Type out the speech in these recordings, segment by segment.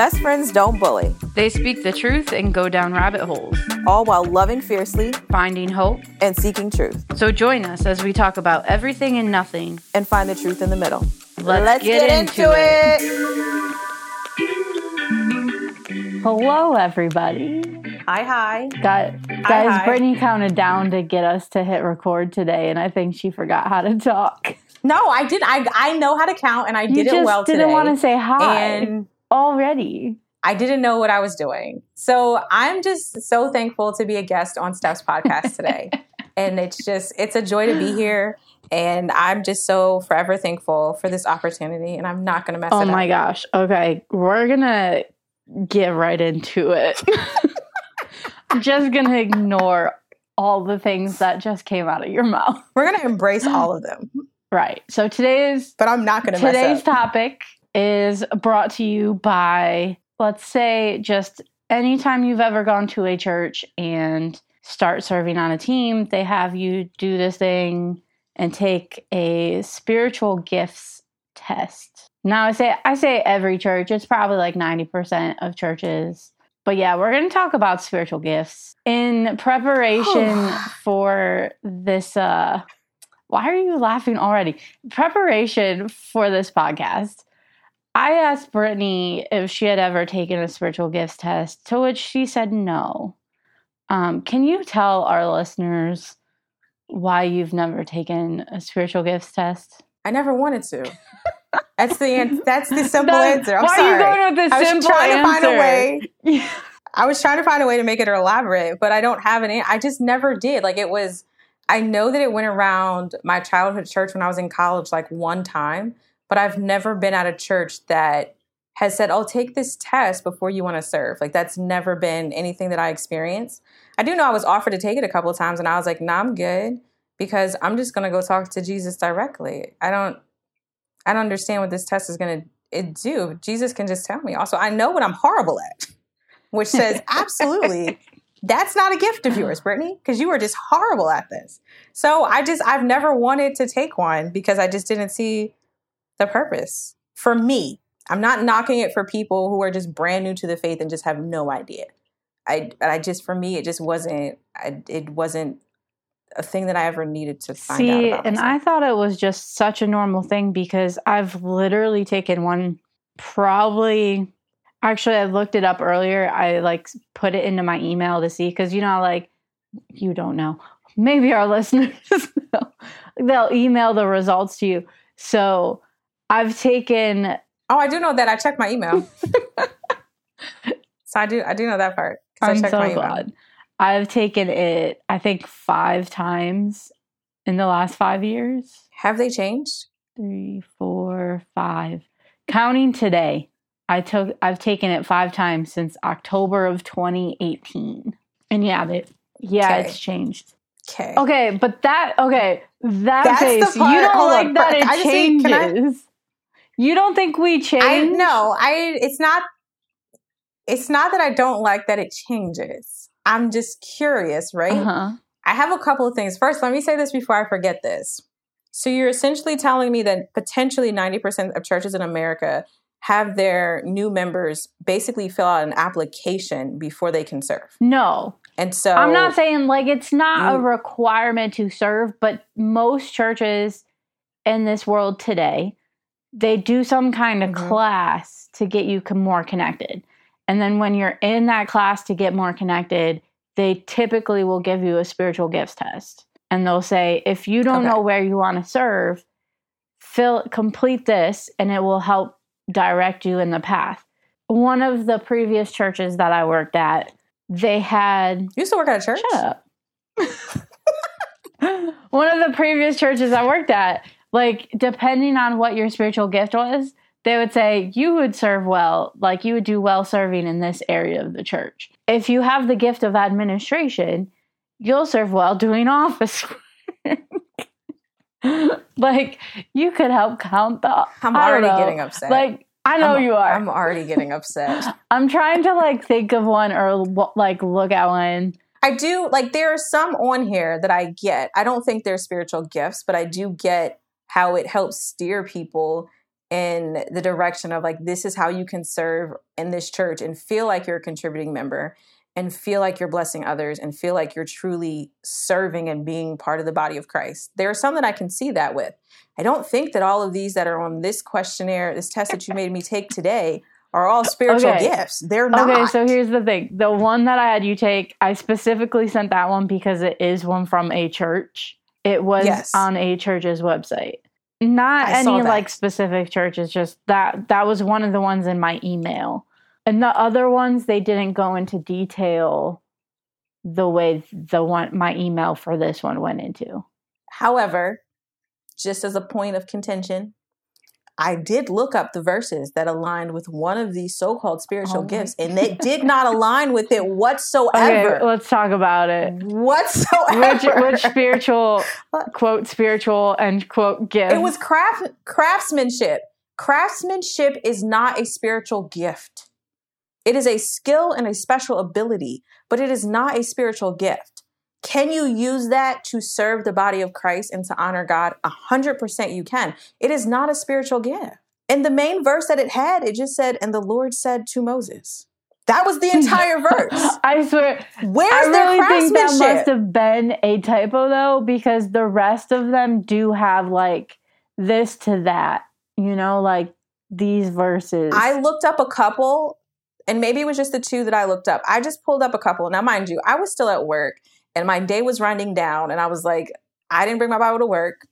Best friends don't bully, They speak the truth and go down rabbit holes, all while loving fiercely finding hope. and seeking truth, So join us as we talk about everything and nothing. and find the truth in the middle. Let's get into it. Hello, everybody. Hi, hi. Got, guys, hi. Brittany counted down to get us to hit record today, and I think she forgot how to talk. No, I did. I I know how to count, and I You did it well today. didn't today. want to say hi and already. I didn't know what I was doing. So I'm just so thankful to be a guest on Steph's podcast today. and it's just, it's a joy to be here. And I'm just so forever thankful for this opportunity. And I'm not going to mess oh it up. Oh my up. gosh. Okay, we're gonna get right into it. I'm just gonna ignore all the things that just came out of your mouth. We're going to embrace all of them, Right. So today's but I'm not going to mess today's topic is brought to you by let's say just anytime you've ever gone to a church and start serving on a team, they have you do this thing and take a spiritual gifts test. Now I say I say every church, it's probably like 90% of churches. But yeah, we're going to talk about spiritual gifts in preparation for this uh why are you laughing already? Preparation for this podcast. I asked Brittany if she had ever taken a spiritual gifts test, to which she said no. Um, can you tell our listeners why you've never taken a spiritual gifts test? I never wanted to. That's the an- that's the simple That- answer. I'm why sorry. are you going with the I was trying answer? to find a way. I was trying to find a way to make it elaborate, but I don't have any. I just never did. Like it was, I know that it went around my childhood church when I was in college like one time, but I've never been at a church that has said, oh, take this test before you want to serve. Like that's never been anything that I experienced. I do know I was offered to take it a couple of times and I was like, nah, I'm good because I'm just going to go talk to Jesus directly. I don't, I don't understand what this test is going to do. Jesus can just tell me. Also, I know what I'm horrible at which says absolutely that's not a gift of yours brittany because you are just horrible at this so i just i've never wanted to take one because i just didn't see the purpose for me i'm not knocking it for people who are just brand new to the faith and just have no idea i i just for me it just wasn't I, it wasn't a thing that i ever needed to find out See, about and I thought it was just such a normal thing because I've literally taken one probably actually I looked it up earlier. I like put it into my email to see because you know like you don't know. Maybe our listeners know. They'll email the results to you. So I've taken oh i do know that i checked my email so i do i do know that part. I I'm checked so my email. glad. I've taken it I think five times in the last five years. have they changed three, four, five. Counting today, I took I've taken it five times since October of 2018. And yeah, it, yeah, Okay. it's changed. okay Okay, but that okay, that That's the face, you don't like that it I just say- can I- changes. You don't think we change? I no, I it's not it's not that I don't like that it changes. I'm just curious, right? Uh-huh. I have a couple of things. First, let me say this before I forget this. So you're essentially telling me that potentially 90% of churches in America have their new members basically fill out an application before they can serve. No. And so I'm not saying like it's not a requirement to serve, but most churches in this world today, they do some kind of Mhm. class to get you more connected. And then when you're in that class to get more connected, they typically will give you a spiritual gifts test. And they'll say, if you don't Okay. know where you want to serve, fill complete this and it will help direct you in the path. One of the previous churches that I worked at, they had you used to work at a church? Shut up. One of the previous churches I worked at, like, depending on what your spiritual gift was, they would say you would serve well, like, you would do well serving in this area of the church. If you have the gift of administration, you'll serve well doing office work. like, you could help count the. I'm already know. getting upset. Like, I know I'm- you are. I'm already getting upset. I'm trying to like think of one or like look at one. I do like there are some on here that I get. I don't think they're spiritual gifts, but I do get how it helps steer people in the direction of like this is how you can serve in this church and feel like you're a contributing member and feel like you're blessing others and feel like you're truly serving and being part of the body of Christ. There are some that I can see that with. I don't think that all of these that are on this questionnaire, this test that you made me take today, are all spiritual Okay. gifts. They're not. Okay, so here's the thing. The one that I had you take, I specifically sent that one because it is one from a church. It was Yes. on a church's website. Not I any like specific churches, just that that was one of the ones in my email. And the other ones they didn't go into detail the way the one my email for this one went into. However, just as a point of contention, I did look up the verses that aligned with one of these so-called spiritual Oh gifts, and they did not align with it whatsoever. Okay, let's talk about it. whatsoever. Which which spiritual quote spiritual and quote gift? It was craft craftsmanship. Craftsmanship is not a spiritual gift. It is a skill and a special ability, but it is not a spiritual gift. Can you use that to serve the body of Christ and to honor God? A hundred percent you can. It is not a spiritual gift. And the main verse that it had, it just said, and the Lord said to Moses. That was the entire verse. I swear, Where's I their really think that must have been a typo though, because the rest of them do have like this to that, you know, like these verses. I looked up a couple, and maybe it was just the two that I looked up. I just pulled up a couple. Now, mind you, I was still at work and my day was running down, and I was like, I didn't bring my Bible to work.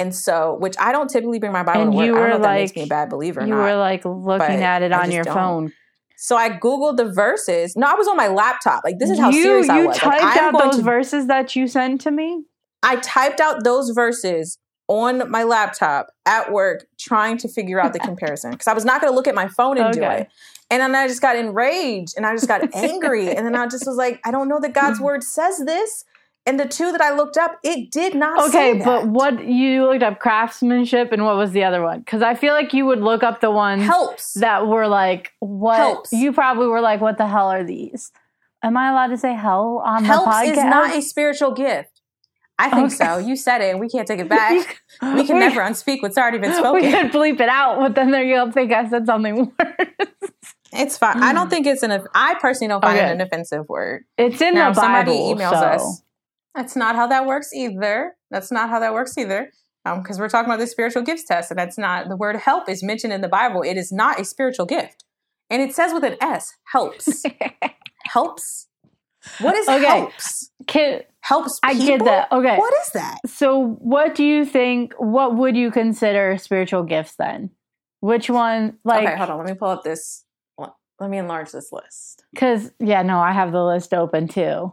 And so, which I don't typically bring my Bible And to work. you I don't were know if that makes me a bad believer or you not. were like looking at it on your don't. phone. so I Googled the verses. No, I was on my laptop. Like, this is how you, serious I you was. Like, typed I'm out those to verses that you sent to me. I typed out those verses on my laptop at work trying to figure out the comparison because I was not going to look at my phone and do it. And then I just got enraged and I just got angry. And then I just was like, I don't know that God's word says this. And the two that I looked up, it did not say Okay, but what you looked up craftsmanship and what was the other one? Because I feel like you would look up the ones helps. that were like, what? Helps. You probably were like, what the hell are these? Am I allowed to say hell on helps the podcast? is not a spiritual gift. I think Okay. so. You said it and we can't take it back. we can never unspeak what's already been spoken. We could bleep it out, but then they're gonna think I said something worse. It's fine. I don't mm. think it's an, I personally don't oh, find Okay. it an offensive word. It's in now, the if somebody emails so. us. That's not how that works either. That's not how that works either. Um, because we're talking about the spiritual gifts test, and that's not the word help is mentioned in the Bible. It is not a spiritual gift. And it says with an S, helps. helps? What is Okay. helps? Can- Helps I get that. Okay. What is that? So, what do you think? What would you consider spiritual gifts then? Which one? Like, okay, hold on. Let me pull up this. Let me enlarge this list. because yeah, no, I have the list open too.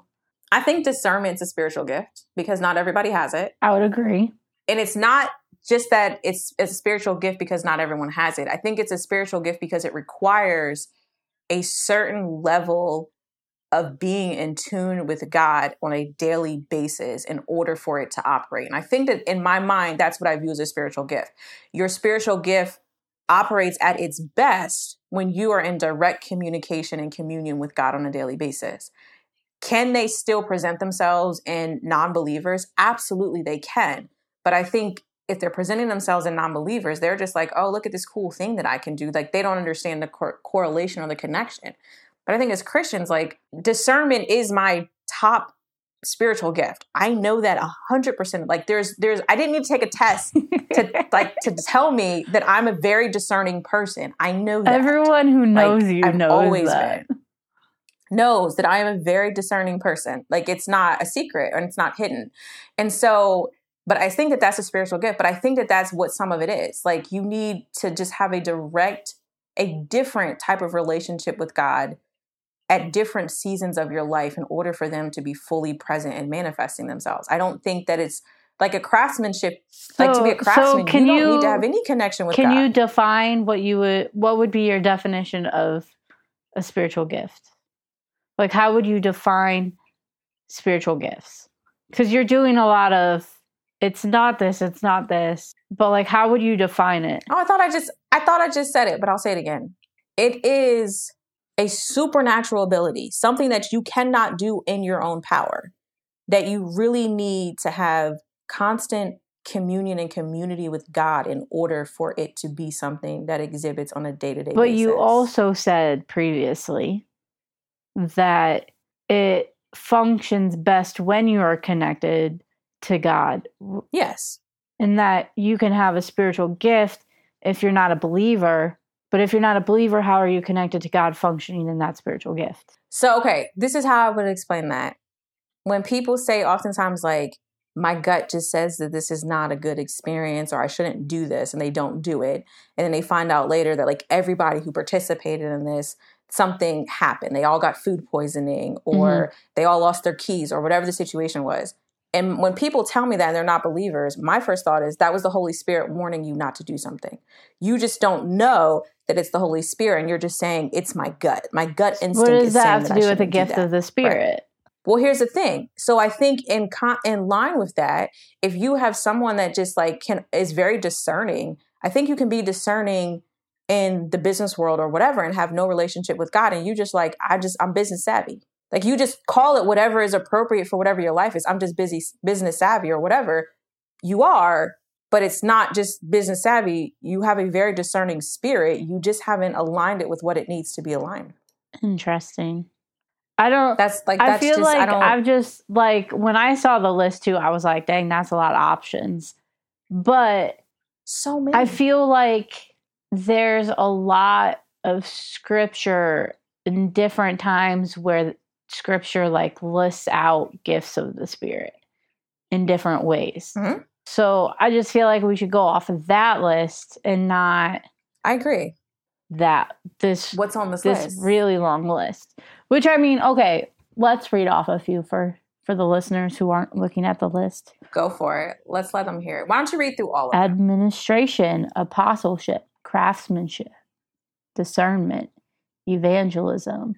I think discernment's a spiritual gift because not everybody has it. I would agree. and it's not just that it's, it's a spiritual gift because not everyone has it. I think it's a spiritual gift because it requires a certain level of being in tune with God on a daily basis in order for it to operate. And I think that in my mind, that's what I view as a spiritual gift. Your spiritual gift operates at its best when you are in direct communication and communion with God on a daily basis. Can they still present themselves in non believers? Absolutely, they can. But I think if they're presenting themselves in non believers, they're just like, oh, look at this cool thing that I can do. Like they don't understand the cor- correlation or the connection. But I think as Christians, like discernment is my top spiritual gift. I know that a hundred percent. Like there's, there's, I didn't need to take a test to like to tell me that I'm a very discerning person. I know that Everyone who knows Like, you I've knows always that. been. knows that I am a very discerning person. Like it's not a secret and it's not hidden. And so, but I think that that's a spiritual gift, but I think that that's what some of it is. Like you need to just have a direct, a different type of relationship with God at different seasons of your life in order for them to be fully present and manifesting themselves. I don't think that it's like a craftsmanship, like to be a So- so craftsman, can you don't need to have any connection with Can God. you define what you would? What would be your definition of a spiritual gift? Like, how would you define spiritual gifts? Because you're doing a lot of. It's not this. It's not this. But like, how would you define it? Oh, I thought I just I thought I just said it, but I'll say it again. It is a supernatural ability, something that you cannot do in your own power, that you really need to have constant communion and community with God in order for it to be something that exhibits on a day to day But you also said previously that it functions best when you are connected to God. Yes. And that you can have a spiritual gift if you're not a believer. But if you're not a believer, how are you connected to God functioning in that spiritual gift? So, okay, this is how I would explain that. When people say oftentimes, like, my gut just says that this is not a good experience or I shouldn't do this and they don't do it. And then they find out later that like everybody who participated in this, something happened. They all got food poisoning or mm-hmm. they all lost their keys or whatever the situation was. And when people tell me that and they're not believers, my first thought is that was the Holy Spirit warning you not to do something. You just don't know that it's the Holy Spirit and you're just saying it's my gut. My gut instinct. What does that have to do with the gift of the Spirit? Right. Well, here's the thing. So I think in con- in line with that, if you have someone that just like can is very discerning, I think you can be discerning in the business world or whatever and have no relationship with God and you just like I just I'm business savvy. Like you just call it whatever is appropriate for whatever your life is. I'm just busy business savvy or whatever. You are, but it's not just business savvy. You have a very discerning spirit. You just haven't aligned it with what it needs to be aligned. Interesting. I don't. That's like. That's I feel just, like I I've just like when I saw the list too. I was like, dang, that's a lot of options. But so many. I feel like there's a lot of scripture in different times where scripture like lists out gifts of the spirit in different ways. Mm-hmm. So I just feel like we should go off of that list and not. I agree. That this what's on this this list? really long list which I mean, okay, let's read off a few for for the listeners who aren't looking at the list. Go for it. Let's let them hear it. Why don't you read through all of them? Administration, apostleship, craftsmanship, discernment, evangelism.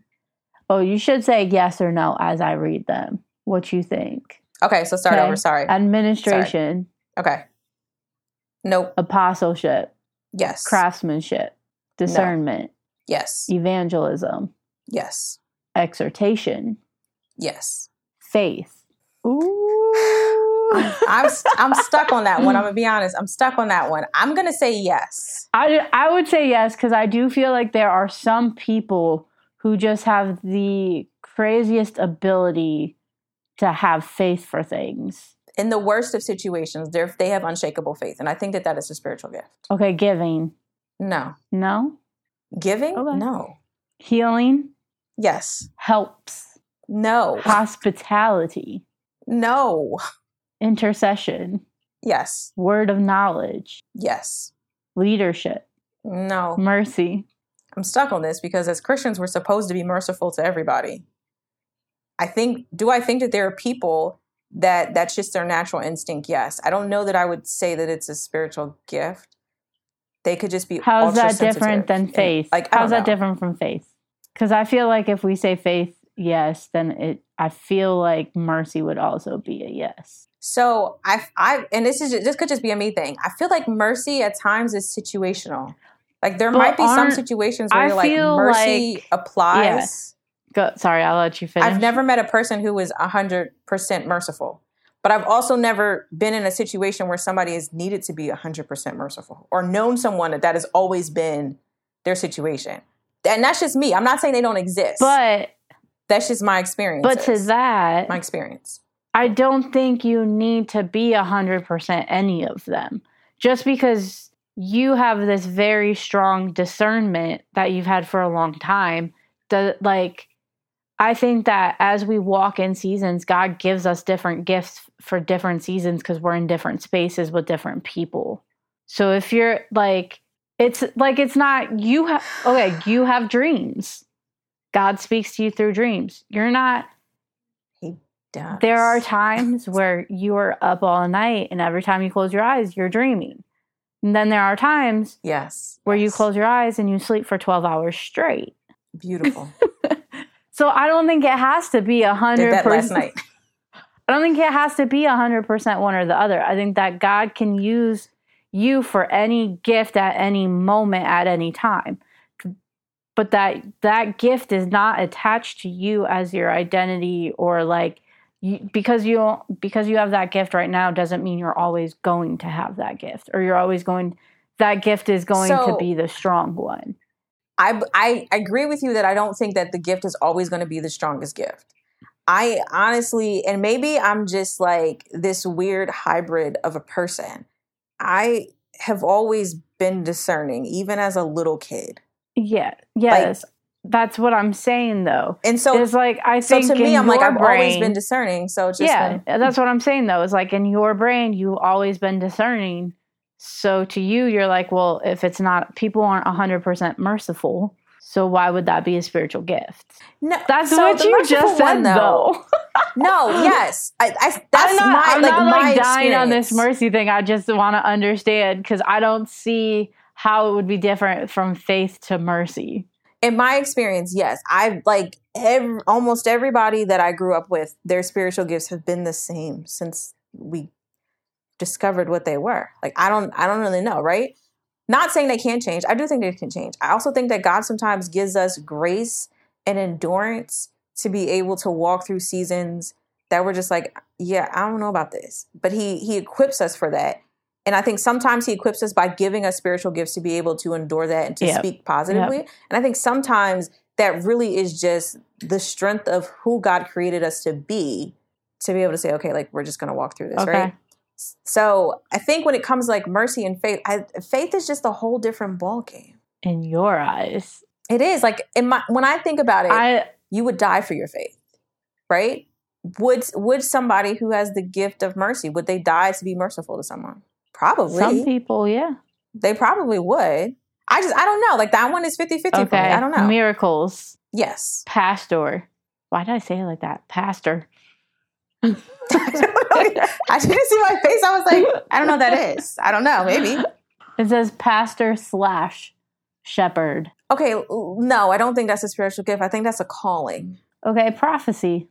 Oh, you should say yes or no as I read them. What you think? Okay, so start okay. over. Sorry. Administration. Sorry. Okay. Nope. Apostleship. Yes. Craftsmanship. Discernment. No. Yes. Evangelism. Yes exhortation. Yes. Faith. Ooh. I'm, I'm, I'm stuck on that one. I'm gonna be honest. I'm stuck on that one. I'm gonna say yes. I I would say yes because I do feel like there are some people who just have the craziest ability to have faith for things. In the worst of situations, they they have unshakable faith, and I think that that is a spiritual gift. Okay, giving. No. No. Giving. Okay. No. Healing. Yes. Helps. No. Hospitality. No. Intercession. Yes. Word of knowledge. Yes. Leadership. No. Mercy. I'm stuck on this because as Christians, we're supposed to be merciful to everybody. I think, do I think that there are people that that's just their natural instinct? Yes. I don't know that I would say that it's a spiritual gift. They could just be. How's that different than faith? And, like, how's that different from faith? Because I feel like if we say faith, yes, then it. I feel like mercy would also be a yes. So I, I, and this is just, this could just be a me thing. I feel like mercy at times is situational. Like there but might be some situations where I you're like mercy like, applies. Yeah. Go, sorry, I'll let you finish. I've never met a person who was hundred percent merciful, but I've also never been in a situation where somebody has needed to be hundred percent merciful or known someone that that has always been their situation and that's just me. I'm not saying they don't exist, but that's just my experience. But to that, my experience, I don't think you need to be a hundred percent any of them. Just because you have this very strong discernment that you've had for a long time, that like I think that as we walk in seasons, God gives us different gifts for different seasons because we're in different spaces with different people. So if you're like it's like it's not you have okay, you have dreams. God speaks to you through dreams. You're not He does. There are times where you are up all night and every time you close your eyes, you're dreaming. And then there are times yes where yes. you close your eyes and you sleep for 12 hours straight. Beautiful. so I don't think it has to be a hundred percent. last night. I don't think it has to be a hundred percent one or the other. I think that God can use you for any gift at any moment at any time but that that gift is not attached to you as your identity or like you, because you because you have that gift right now doesn't mean you're always going to have that gift or you're always going that gift is going So- to be the strong one. I, I agree with you that I don't think that the gift is always going to be the strongest gift. I honestly, and maybe I'm just like this weird hybrid of a person. I have always been discerning, even as a little kid. Yeah. Yes. That's what I'm saying though. And so, it's like I so think to me, I'm like, I've always been discerning. So it's just yeah, been- that's what I'm saying though. Is like in your brain, you've always been discerning. So to you, you're like, well, if it's not, people aren't 100% merciful. So why would that be a spiritual gift? no, That's so what you just said, one, though. No, yes, I, I, that's I'm not, my I'm like not my like dying on this mercy thing. I just want to understand because I don't see how it would be different from faith to mercy. In my experience, yes, I've like every, almost everybody that I grew up with, their spiritual gifts have been the same since we discovered what they were. Like I don't I don't really know, right? Not saying they can't change. I do think they can change. I also think that God sometimes gives us grace and endurance to be able to walk through seasons that we're just like, yeah, I don't know about this. But he he equips us for that. And I think sometimes he equips us by giving us spiritual gifts to be able to endure that and to Yep. speak positively. And I think sometimes that really is just the strength of who God created us to be to be able to say, okay, like we're just going to walk through this, Okay. right? So I think when it comes to like mercy and faith, I, faith is just a whole different ball game. In your eyes, It is like in my when I think about it, I you would die for your faith, right? Would would somebody who has the gift of mercy would they die to be merciful to someone? Probably. some people, yeah. they probably would. I just I don't know. Like that one is 50-50 for me. I don't know. Miracles, yes. pastor. Why did I say it like that? Pastor. I didn't see my face. I was like, I don't know what that is. I don't know. Maybe. It says pastor slash shepherd. Okay. No, I don't think that's a spiritual gift. I think that's a calling. Okay, prophecy,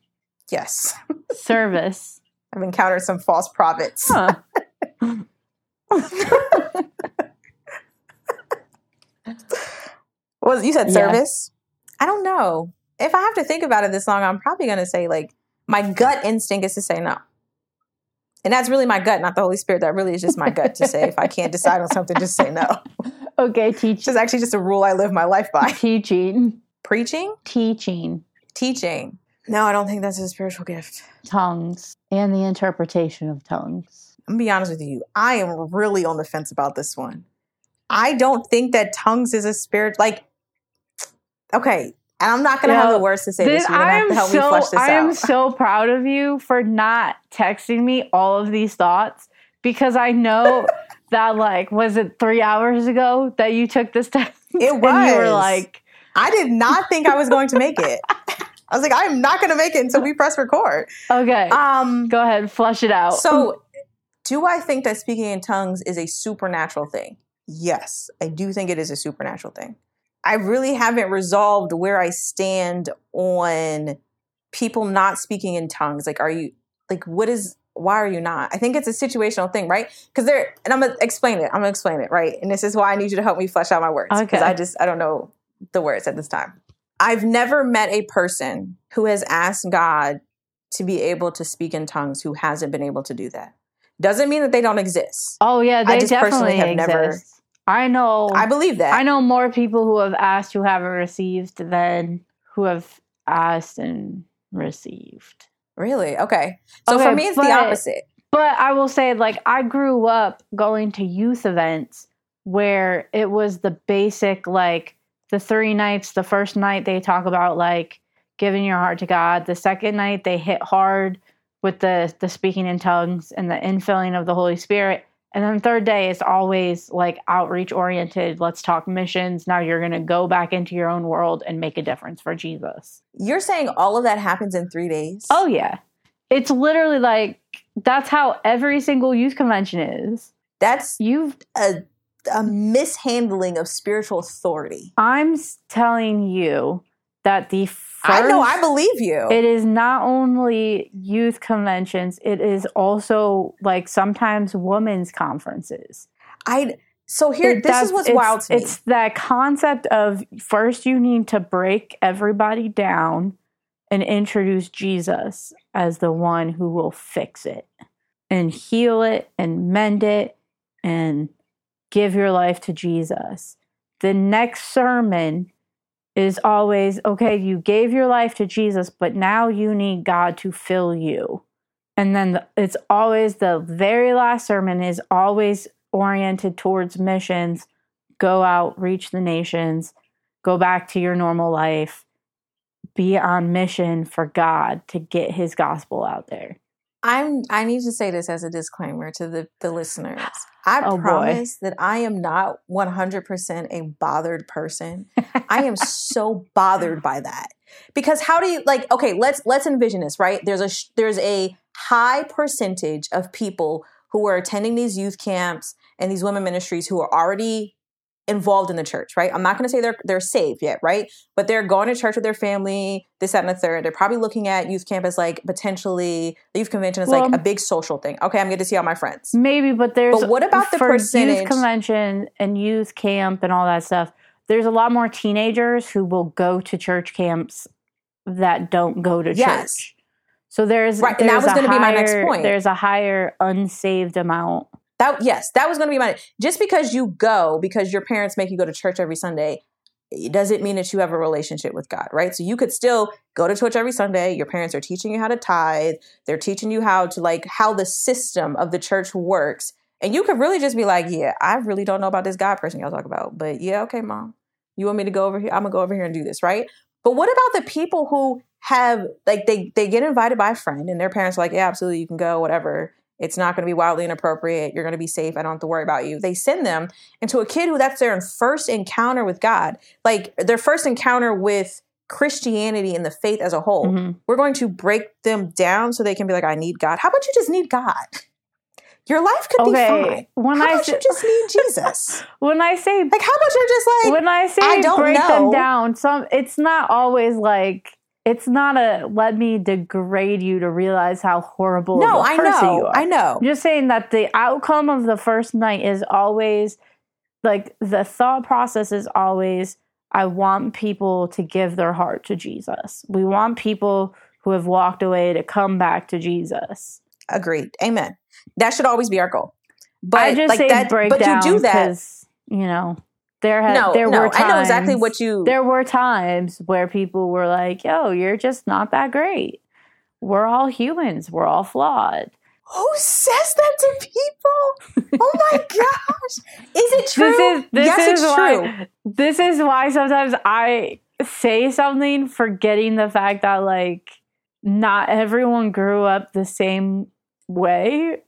Yes. service. I've encountered some false prophets. Huh. Was you said Yeah. service? I don't know. If I have to think about it this long, I'm probably going to say like my gut instinct is to say no. And that's really my gut, not the Holy Spirit. That really is just my gut to say if I can't decide on something, just say no. okay, teach, is actually just a rule I live my life by. teaching, Preaching, teaching, teaching. No, I don't think that's a spiritual gift. tongues, and the interpretation of tongues. I'm gonna be honest with you. I am really on the fence about this one. I don't think that tongues is a spirit. Like, okay, and I'm not gonna have the words to say this. This- I have to am help me so I am so proud of you for not texting me all of these thoughts because I know that like was it three hours ago that you took this test It and you were was. like I did not think I was going to make it. I was like, I'm not gonna make it until we press record. okay Um, go ahead flush it out so do I think that speaking in tongues is a supernatural thing? Yes, I do think it is a supernatural thing. I really haven't resolved where I stand on people not speaking in tongues. Like, are you like what is why are you not? I think it's a situational thing, right? Because there and I'm gonna explain it. I'm gonna explain it, right? And this is why I need you to help me flesh out my words. Because Okay. I just I don't know the words at this time. I've never met a person who has asked God to be able to speak in tongues who hasn't been able to do that. Doesn't mean that they don't exist. oh yeah they just personally definitely have never- exist I know I believe that. I know more people who have asked who haven't received than who have asked and received Really? Okay. So for me, it's but- the opposite. But I will say, like, I grew up going to youth events where it was the basic, like, the three nights. The first night they talk about, like, giving your heart to God. The second night they hit hard with the, the speaking in tongues and the infilling of the Holy Spirit. And then the third day is always like outreach oriented. Let's talk missions. Now you're going to go back into your own world and make a difference for Jesus. You're saying all of that happens in three days? Oh, yeah. It's literally like that's how every single youth convention is. that's You've a, a mishandling of spiritual authority. I'm telling you that the first I know, I believe you. it is not only youth conventions, it is also like sometimes women's conferences. I so here, It- this is what's wild to me. It's that concept of first you need to break everybody down and introduce Jesus as the one who will fix it and heal it and mend it and give your life to Jesus. The next sermon is always okay, you gave your life to Jesus, but now you need God to fill you. And then the, it's always the very last sermon is always oriented towards missions. Go out, reach the nations, go back to your normal life, be on mission for God to get his gospel out there. I'm I need to say this as a disclaimer to the, the listeners. I Oh, boy. promise that I am not 100% a bothered person. I am so bothered by that. Because how do you like okay, let's let's envision this, right? There's a there's a high percentage of people who are attending these youth camps and these women ministries who are already involved in the church, right? I'm not going to say they're they're saved yet, right? But they're going to church with their family, this, that, and the third. They're probably looking at youth camp as like potentially the youth convention is like a big social thing. Okay, I'm going to see all my friends. Maybe, but there's But what about the for percentage- youth convention and youth camp and all that stuff? There's a lot more teenagers who will go to church camps that don't go to Yes. church. So there's Right, and that was gonna be my next point. There's a higher unsaved amount. That yes, that was going to be my just because you go because your parents make you go to church every Sunday it doesn't mean that you have a relationship with God, right? So you could still go to church every Sunday. Your parents are teaching you how to tithe. They're teaching you how to like how the system of the church works. And you could really just be like, yeah, I really don't know about this God person y'all talk about. But yeah, okay, mom. You want me to go over here? I'm gonna go over here and do this, right? But what about the people who have like they they get invited by a friend and their parents are like, yeah, absolutely, you can go, whatever. It's not going to be wildly inappropriate. You're going to be safe. I don't have to worry about you. They send them into a kid who that's their first encounter with God, like their first encounter with Christianity and the faith as a whole. Mhm. We're going to break them down so they can be like, I need God. How about you just need God? Your life could be fine. When How I about say, you just need Jesus? when I say Like, how about you're just like, when I say I don't break know. them down, some it's not always like it's not a let me degrade you to realize how horrible no, I person you know, are. I know. I'm just saying that the outcome of the first night is always like the thought process is always I want people to give their heart to Jesus. We want people who have walked away to come back to Jesus. Agreed. Amen. That should always be our goal. But I just like say that, break but down you do that. you know there had No, there no, were times I know exactly what you. there were times where people were like, "Yo, you're just not that great. We're all humans. We're all flawed." Who says that to people? Oh my gosh! Is it true? This is this yes, is it's why true. this is why sometimes I say something forgetting the fact that like not everyone grew up the same way.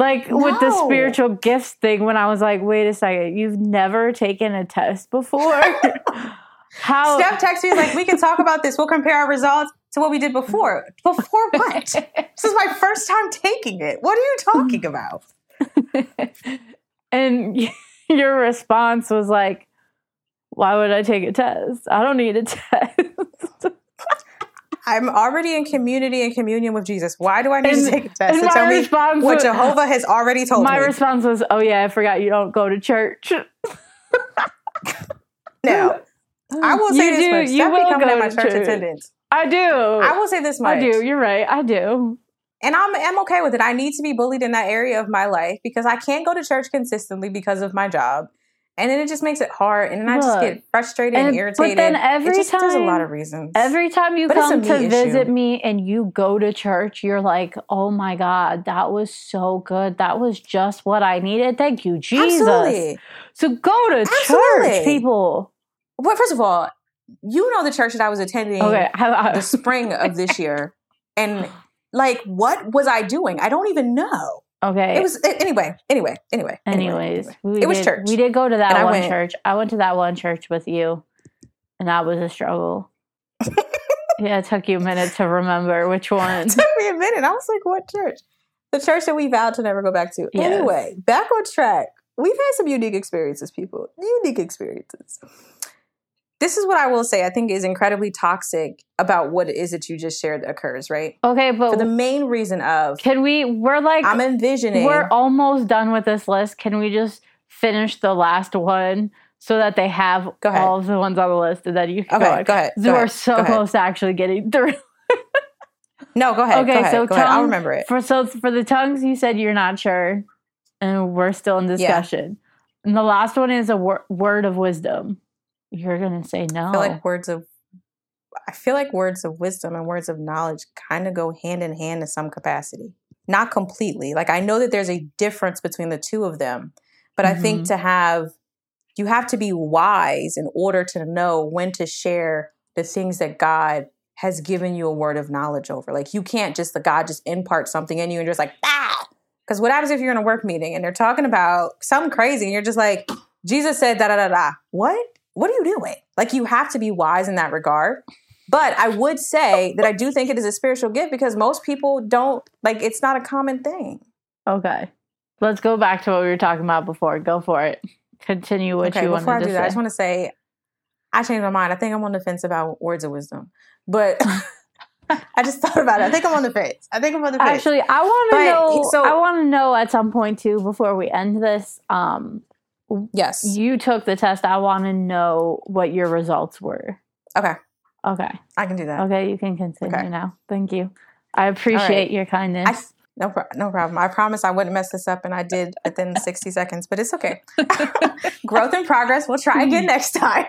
Like with the spiritual gifts thing, when I was like, wait a second, you've never taken a test before? How Steph texts me like, "We can talk about this. We'll compare our results to what we did before. Before what? this is my first time taking it. What are you talking about? and your response was like, why would I take a test? I don't need a test. I'm already in community and communion with Jesus. Why do I need And- to take a test to my tell me response what was- Jehovah has already told My me? My response was, oh yeah, I forgot you don't go to church. now, I will say You this do- much. you will coming go my church church. attendance. I do. I will say this much. I do. You're right. I do. And I'm, I'm okay with it. I need to be bullied in that area of my life because I can't go to church consistently because of my job. And then it just makes it hard. And then I just get frustrated and, and- but irritated. then It every just- there's a lot of reasons. Every time you But come to visit issue. me and you go to church, you're like, oh my God, that was so good. That was just what I needed. Thank you, Jesus. Absolutely. So go to Absolutely. church, people. Well, first of all, you know the church that I was attending Okay. I- I- the spring of this year. And like, what was I doing? I don't even know. Okay. It was anyway, anyway, anyway. anyway, Anyways, anyway. we It was church. We did go to that And I one went. church. I went to that one church with you, and that was a struggle. yeah, it took you a minute to remember which one. It took me a minute. I was like, what church? The church that we vowed to never go back to. Yes. Anyway, back on track. We've had some unique experiences, people. Unique experiences. This is what I will say I think is incredibly toxic about what it is that you just shared occurs, right? Okay, but For the main reason of can we? We're like, I'm envisioning we're almost done with this list. Can we just finish the last one so that they have all of the ones on the list, and then you can Okay, go go ahead. go We're ahead, so go ahead. close to actually getting through. No, go ahead. Okay, go ahead, so ahead. I'll remember it. For so for the tongues, you said you're not sure, and we're still in discussion. And the last one is a wor- word of wisdom. You're gonna say no. I feel like words of I feel like words of wisdom and words of knowledge kind of go hand in hand in some capacity. Not completely. Like I know that there's a difference between the two of them, but I think Mhm. to have you have to be wise in order to know when to share the things that God has given you a word of knowledge over. Like you can't just the God just impart something in you and just like ah. Because what happens if you're in a work meeting and they're talking about something crazy and you're just like, Jesus said da da da da. What? What are you doing? Like you have to be wise in that regard. But I would say that I do think it is a spiritual gift because most people don't like it's not a common thing. okay, let's go back to what we were talking about before. Go for it. Continue what okay, you I wanted do to that, I just want to say I changed my mind. I think I'm on the fence about words of wisdom. But I just thought about it. I think I'm on the fence. I think I'm on the fence. Actually, I want to know. so- I want to know at some point too before we end this. Um, yes. you took the test. I want to know what your results were. Okay. Okay. I can do that. Okay, you can continue Okay. now. Thank you. I appreciate your kindness. No, no problem. I promise I wouldn't mess this up, and I did within 60 seconds, but it's okay. Growth and progress. We'll try again next time.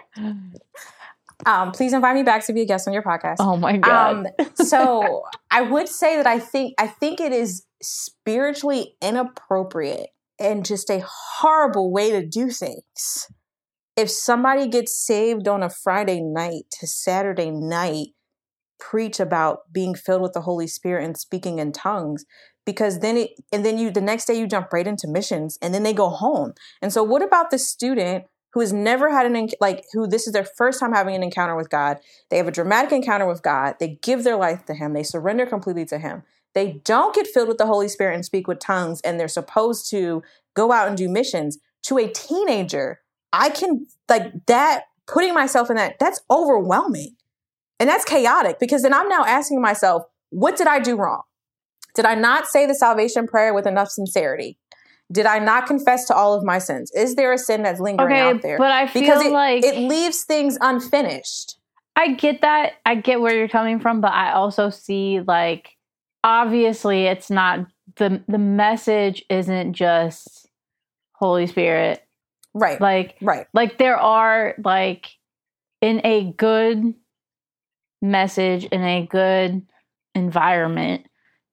Um, please invite me back to be a guest on your podcast. oh my god. Um, so I would say that I think I think it is spiritually inappropriate and just a horrible way to do things. If somebody gets saved on a Friday night to Saturday night, preach about being filled with the Holy Spirit and speaking in tongues, because then it and then you the next day you jump right into missions and then they go home. And so what about the student who has never had an like who this is their first time having an encounter with God? They have a dramatic encounter with God. They give their life to Him. They surrender completely to Him. They don't get filled with the Holy Spirit and speak with tongues, and they're supposed to go out and do missions. To a teenager, I can like that. Putting myself in that, that's overwhelming, and that's chaotic because then I'm now asking myself, what did I do wrong? Did I not say the salvation prayer with enough sincerity? Did I not confess to all of my sins? Is there a sin that's lingering okay, out there? but I feel because it, like it leaves things unfinished. I get that. I get where you're coming from, but I also see like obviously it's not the the message isn't just Holy Spirit. Right. Like right. like there are like in a good message in a good environment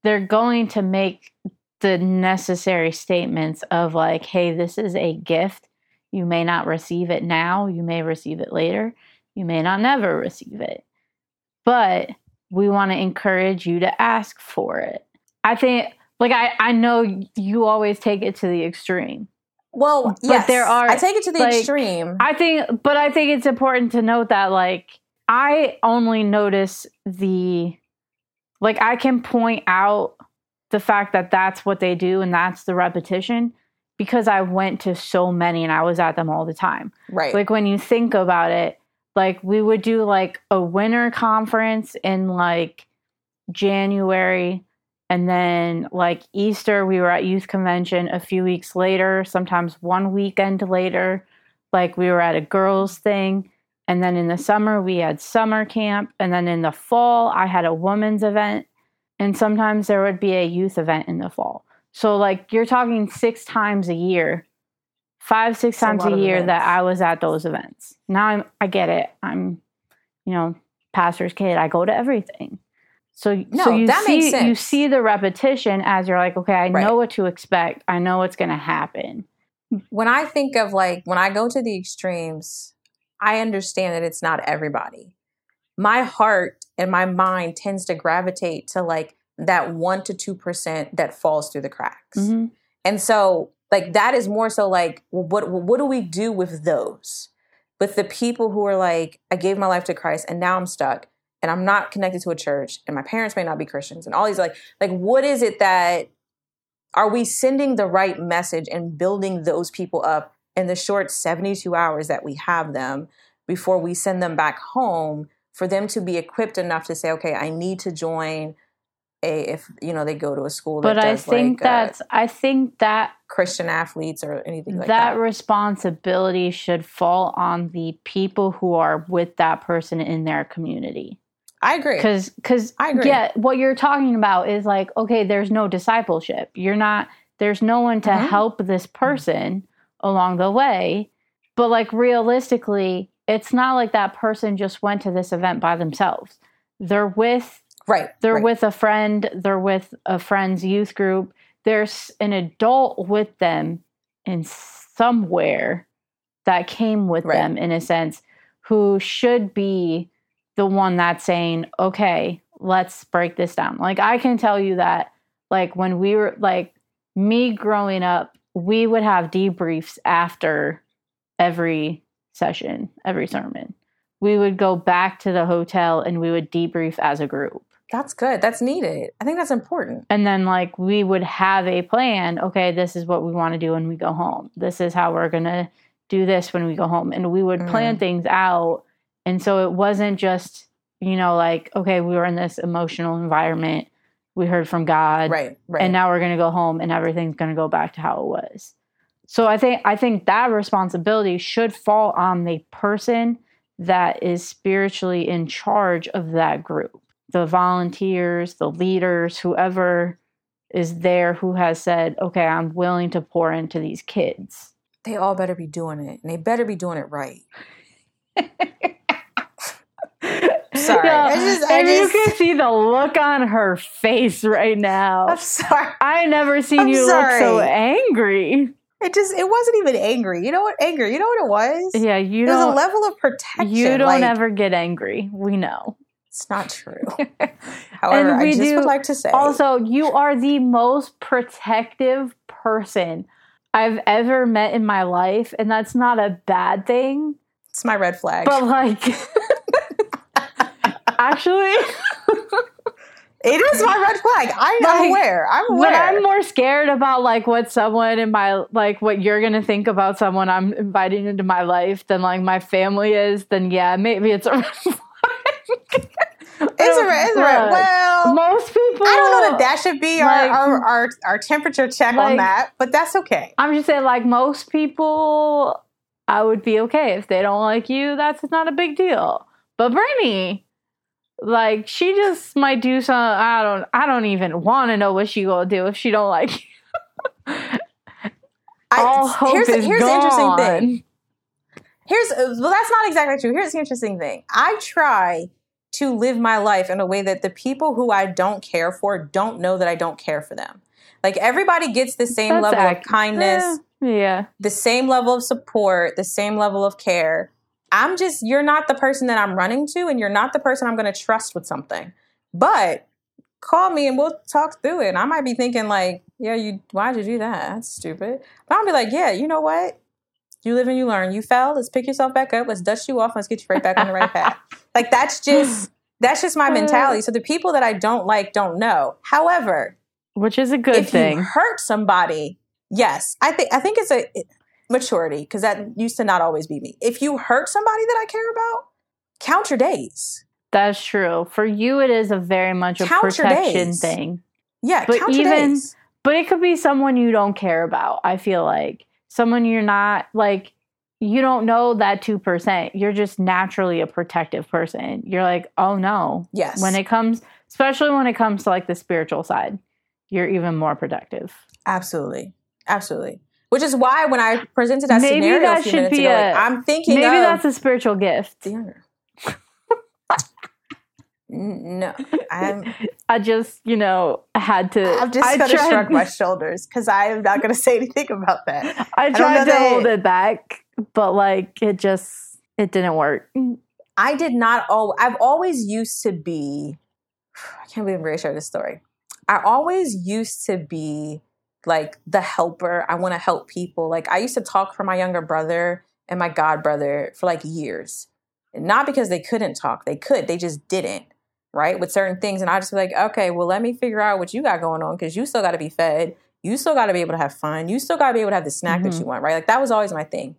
they're going to make the necessary statements of like hey this is a gift you may not receive it now you may receive it later you may not never receive it but we want to encourage you to ask for it i think like i i know you always take it to the extreme Well, But yes, there are, I take it to the like, extreme. I think, but I think it's important to note that, like, I only notice the, like, I can point out the fact that that's what they do and that's the repetition because I went to so many and I was at them all the time. right. Like, when you think about it, like, we would do like a winter conference in like January. And then, like Easter, we were at youth convention a few weeks later, sometimes one weekend later. Like, we were at a girls' thing. And then in the summer, we had summer camp. And then in the fall, I had a women's event. And sometimes there would be a youth event in the fall. So, like, you're talking six times a year, five, six a times lot a year events. that I was at those events. Now I'm, I get it. I'm, you know, pastor's kid. I go to everything. So, No, so you that see, makes you see the repetition as you're like, okay, I Right. know what to expect. I know what's going to happen. when I think of like when I go to the extremes, I understand that it's not everybody. My heart and my mind tends to gravitate to like that one to two percent that falls through the cracks. Mhm. And so, like, that is more so like, what what do we do with those? With the people who are like, I gave my life to Christ and now I'm stuck and I'm not connected to a church and my parents may not be Christians and all these like, like, what is it that are we sending the right message and building those people up in the short 72 hours that we have them before we send them back home for them to be equipped enough to say, okay, I need to join a if you know they go to a school that But I think like uh, I think that Christian athletes or anything like that that. responsibility should fall on the people who are with that person in their community. I agree. Because, because, I agree. yeah, what you're talking about is like, okay, there's no discipleship. You're not, there's no one to Mhm. help this person along the way. But like realistically, it's not like that person just went to this event by themselves. They're with Right. they're right. with a friend, they're with a friend's youth group. There's an adult with them in somewhere that came with Right. them in a sense who should be the one that's saying, "Okay, let's break this down." Like I can tell you that like when we were like me growing up, we would have debriefs after every session, every sermon. We would go back to the hotel and we would debrief as a group. That's good. That's needed. I think that's important. And then, like, we would have a plan. Okay, this is what we want to do when we go home. This is how we're going to do this when we go home. And we would plan Mhm. things out. And so it wasn't just, you know, like, okay, we were in this emotional environment. We heard from God. Right. Right. And now we're going to go home and everything's going to go back to how it was. So I think I think that responsibility should fall on the person that is spiritually in charge of that group. The volunteers, the leaders, whoever is there who has said, "Okay, I'm willing to pour into these kids." they all better be doing it, and they better be doing it right. Sorry. I just- I and just- you can see the look on her face right now. I'm sorry. I never seen I'm you look so angry. It just it wasn't even angry. You know what? Angry. You know what it was? Yeah, you There's a don't. level of protection. You don't like, ever get angry. We know. It's not true. However, And I just do- would like to say Also, you are the most protective person I've ever met in my life, and that's not a bad thing. it's my red flag. But like, actually, it is my red flag. I, Like, I'm aware. I'm but aware. I'm more scared about like what someone in my like what you're gonna think about someone I'm inviting into my life than like my family is. Then yeah, maybe it's a red flag. it's a red. It's a red. Well, Most people. I don't know that that should be like- our, our, our, our temperature check on that, but that's okay. I'm just saying, like most people, I would be okay if they don't like you. That's not a big deal. But Brittany, like, she just might do some. I don't. I don't even want to know what she gonna do if she don't like you. All I, hope here's is here's the interesting thing. Here's well, that's not exactly true. Here's the interesting thing. I try to live my life in a way that the people who I don't care for don't know that I don't care for them. Like everybody gets the same That's level of kindness, Eh, yeah. the same level of support, the same level of care. I'm just you're not the person that I'm running to, and you're not the person I'm going to trust with something. But call me and we'll talk through it. And I might be thinking like, yeah, you why'd you do that? That's stupid. But I'll be like, yeah, you know what? You live and you learn. You fell. Let's pick yourself back up. Let's dust you off. Let's get you right back on the right path. Like that's just that's just my mentality. So the people that I don't like don't know. However, Which is a good if thing. you hurt somebody, yes, I think I think it's a it- maturity because that used to not always be me. If you hurt somebody that I care about, count your days. That's true. For you, it is a very much a Count protection thing. Yeah, But count your even- days. But it could be someone you don't care about. I feel like someone you're not like you don't know that 2%. You're just naturally a protective person. You're like, "Oh no." Yes. When it comes especially when it comes to like the spiritual side, you're even more protective. absolutely, absolutely. Which is why when I presented that Maybe scenario that a few should minutes be ago, a- like, I'm thinking Maybe of that's a spiritual gift. the younger. N- no, I'm. I just, you know, had to I'm just I going to shrug my shoulders because I am not going to say anything about that. I tried to that- hold it back, but like it just it didn't work. Mm, I did not. Oh, I've always used to be. I can't believe I'm going to share this story. I always used to be like the helper. I want to help people. Like I used to talk for my younger brother and my god brother for like years, not because they couldn't talk. They could. They just didn't. Right with certain things, and I just be like, okay, well, let me figure out what you got going on because you still got to be fed. You still got to be able to have fun. You still got to be able to have the snack that Mhm. you want. Right? Like that was always my thing.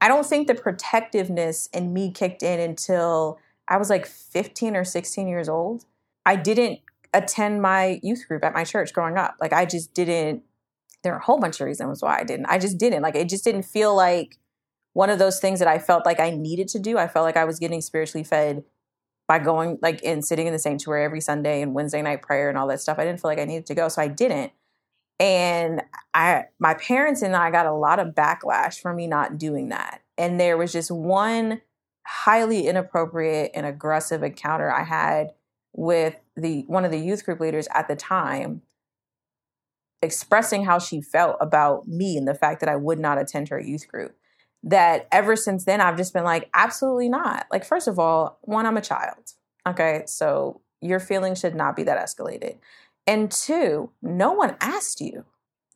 I don't think the protectiveness in me kicked in until I was like 15 or 16 years old. I didn't attend my youth group at my church growing up. Like I just didn't there are a whole bunch of reasons why I didn't. I just didn't. Like it just didn't feel like one of those things that I felt like I needed to do. I felt like I was getting spiritually fed by going like and sitting in the sanctuary every Sunday and Wednesday night prayer and all that stuff. I didn't feel like I needed to go, so I didn't. And I my parents and I got a lot of backlash for me not doing that. And there was just one highly inappropriate and aggressive encounter I had with the one of the youth group leaders at the time expressing how she felt about me and the fact that I would not attend her youth group. That ever since then, I've just been like, absolutely not. Like, first of all, one, I'm a child. Okay. So your feelings should not be that escalated. And two, no one asked you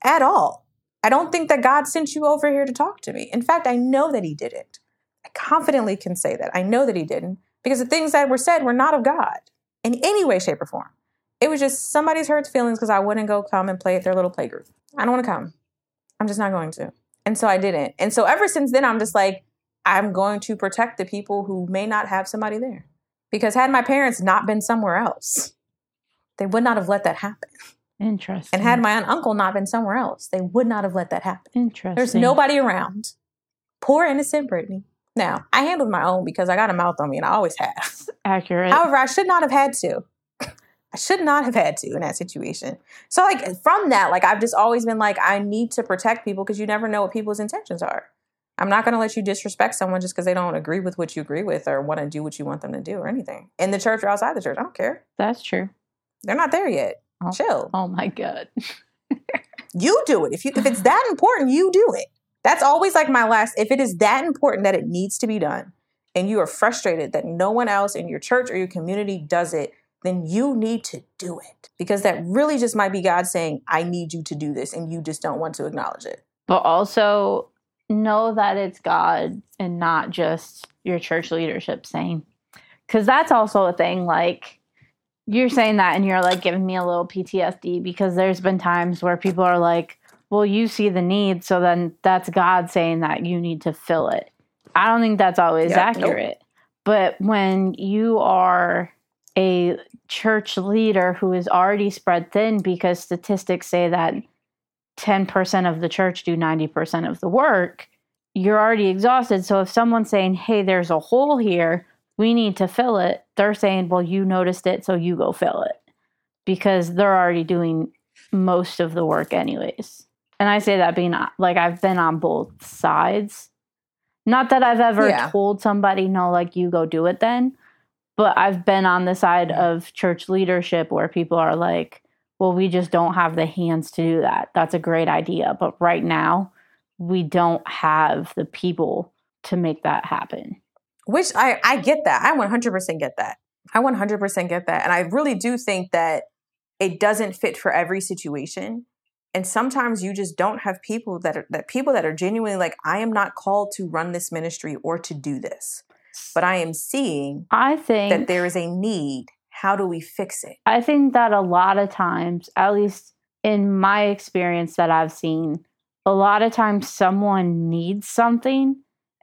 at all. I don't think that God sent you over here to talk to me. In fact, I know that He didn't. I confidently can say that. I know that He didn't because the things that were said were not of God in any way, shape, or form. It was just somebody's hurt feelings because I wouldn't go come and play at their little playgroup. I don't want to come. I'm just not going to. And so I didn't. And so ever since then, I'm just like, I'm going to protect the people who may not have somebody there. Because had my parents not been somewhere else, they would not have let that happen. Interesting. And had my aunt uncle not been somewhere else, they would not have let that happen. Interesting. There's nobody around. Poor innocent Brittany. Now, I handled my own because I got a mouth on me and I always have. accurate. However, I should not have had to. I should not have had to in that situation. So, like, from that, like, I've just always been like, I need to protect people because you never know what people's intentions are. I'm not going to let you disrespect someone just because they don't agree with what you agree with or want to do what you want them to do or anything in the church or outside the church. I don't care. That's true. They're not there yet. Oh. Chill. Oh my god. You do it. If you if it's that important, you do it. That's always like my last. If it is that important that it needs to be done, and you are frustrated that no one else in your church or your community does it, then you need to do it because that really just might be God saying, "I need you to do this," and you just don't want to acknowledge it. But also know that it's God and not just your church leadership saying. Cuz that's also a thing like you're saying that and you're like giving me a little PTSD because there's been times where people are like, "Well, you see the need, so then that's God saying that you need to fill it." I don't think that's always Yeah, nope. accurate. But when you are a church leader who is already spread thin because statistics say that 10% of the church do 90% of the work, you're already exhausted. So if someone's saying, hey, there's a hole here, we need to fill it, they're saying, well, you noticed it, so you go fill it because they're already doing most of the work, anyways. And I say that being uh, like I've been on both sides. Not that I've ever Yeah. told somebody, no, like you go do it then, but I've been on the side mm-hmm. of church leadership where people are like, well, we just don't have the hands to do that. That's a great idea. But right now, we don't have the people to make that happen. Which I, I get that. I 100% get that. I 100% get that. And I really do think that it doesn't fit for every situation. And sometimes you just don't have people that are that people that are genuinely like, I am not called to run this ministry or to do this. But I am seeing I think that there is a need. How do we fix it? I think that a lot of times, at least in my experience that I've seen, a lot of times someone needs something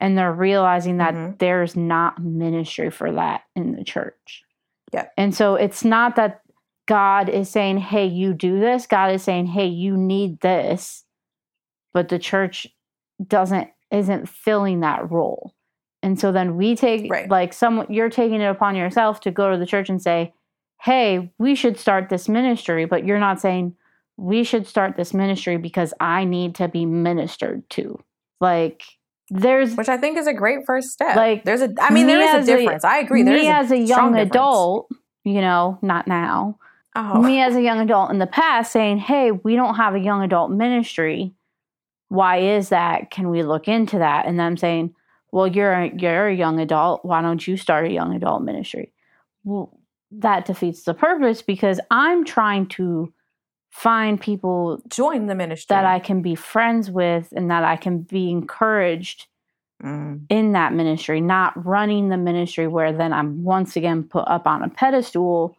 and they're realizing that Mhm. there's not ministry for that in the church. Yeah. And so it's not that God is saying, hey, you do this. God is saying, hey, you need this. But the church doesn't, isn't filling that role. And so then we take, Right. like, some, you're taking it upon yourself to go to the church and say, hey, we should start this ministry. But you're not saying, we should start this ministry because I need to be ministered to. Like, there's Which I think is a great first step. Like, there's a I mean, there is a a- difference. I agree. There me as a strong young difference. adult, you know, not now. Oh. Me as a young adult in the past saying, "Hey, we don't have a young adult ministry. Why is that? Can we look into that?" And them saying, "Well, you're a, you're a young adult. Why don't you start a young adult ministry?" Well, that defeats the purpose because I'm trying to find people Join the ministry. that I can be friends with and that I can be encouraged Mm. in that ministry, not running the ministry where then I'm once again put up on a pedestal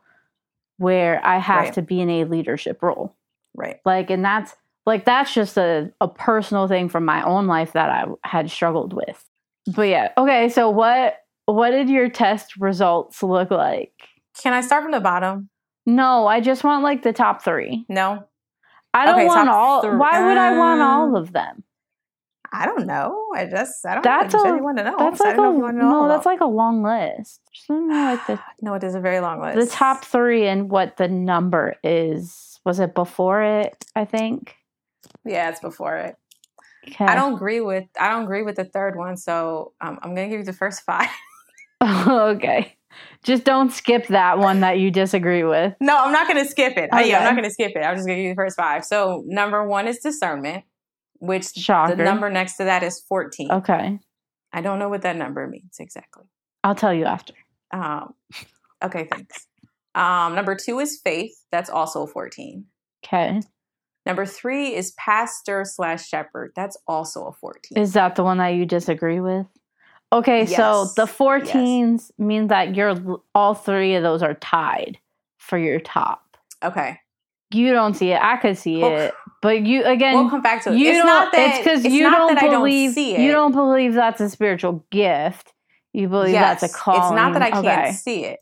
where I have Right. to be in a leadership role. Right. Like, and that's like, that's just a, a personal thing from my own life that I had struggled with. But yeah, okay. So what, what did your test results look like? Can I start from the bottom? No, I just want like the top three. No. I don't Okay, want all. why would I want all um, of them? I don't know. I just I don't That's know. a- to know. That's So like don't a know if you want to know all no. That's like a long list. Just let me know like the no, it is a very long list. the top three and what the number is. Was it before it? I think. Yeah, it's before it. Okay. I don't agree with I don't agree with the third one, so um, I'm gonna give you the first five. okay. Just don't skip that one that you disagree with. no, I'm not gonna skip it. Uh, yeah, I'm not gonna skip it. I'm just gonna give you the first five. So number one is discernment, which Shocker. the number next to that is 14. Okay. I don't know what that number means exactly. I'll tell you after. Um, okay, thanks. Um, number two is faith. That's also 14. Okay. Number three is pastor slash shepherd. That's also a 14. Is that the one that you disagree with? Okay, so Yes. the 14s mean that you're all three of those are tied for your top. okay. You don't see it. I could see it. But you again We'll come back to it. you it's don't not that it's because you don't that believe I don't see it. you don't believe that's a spiritual gift. You believe yes, that's a calling. It's not that I can't see it.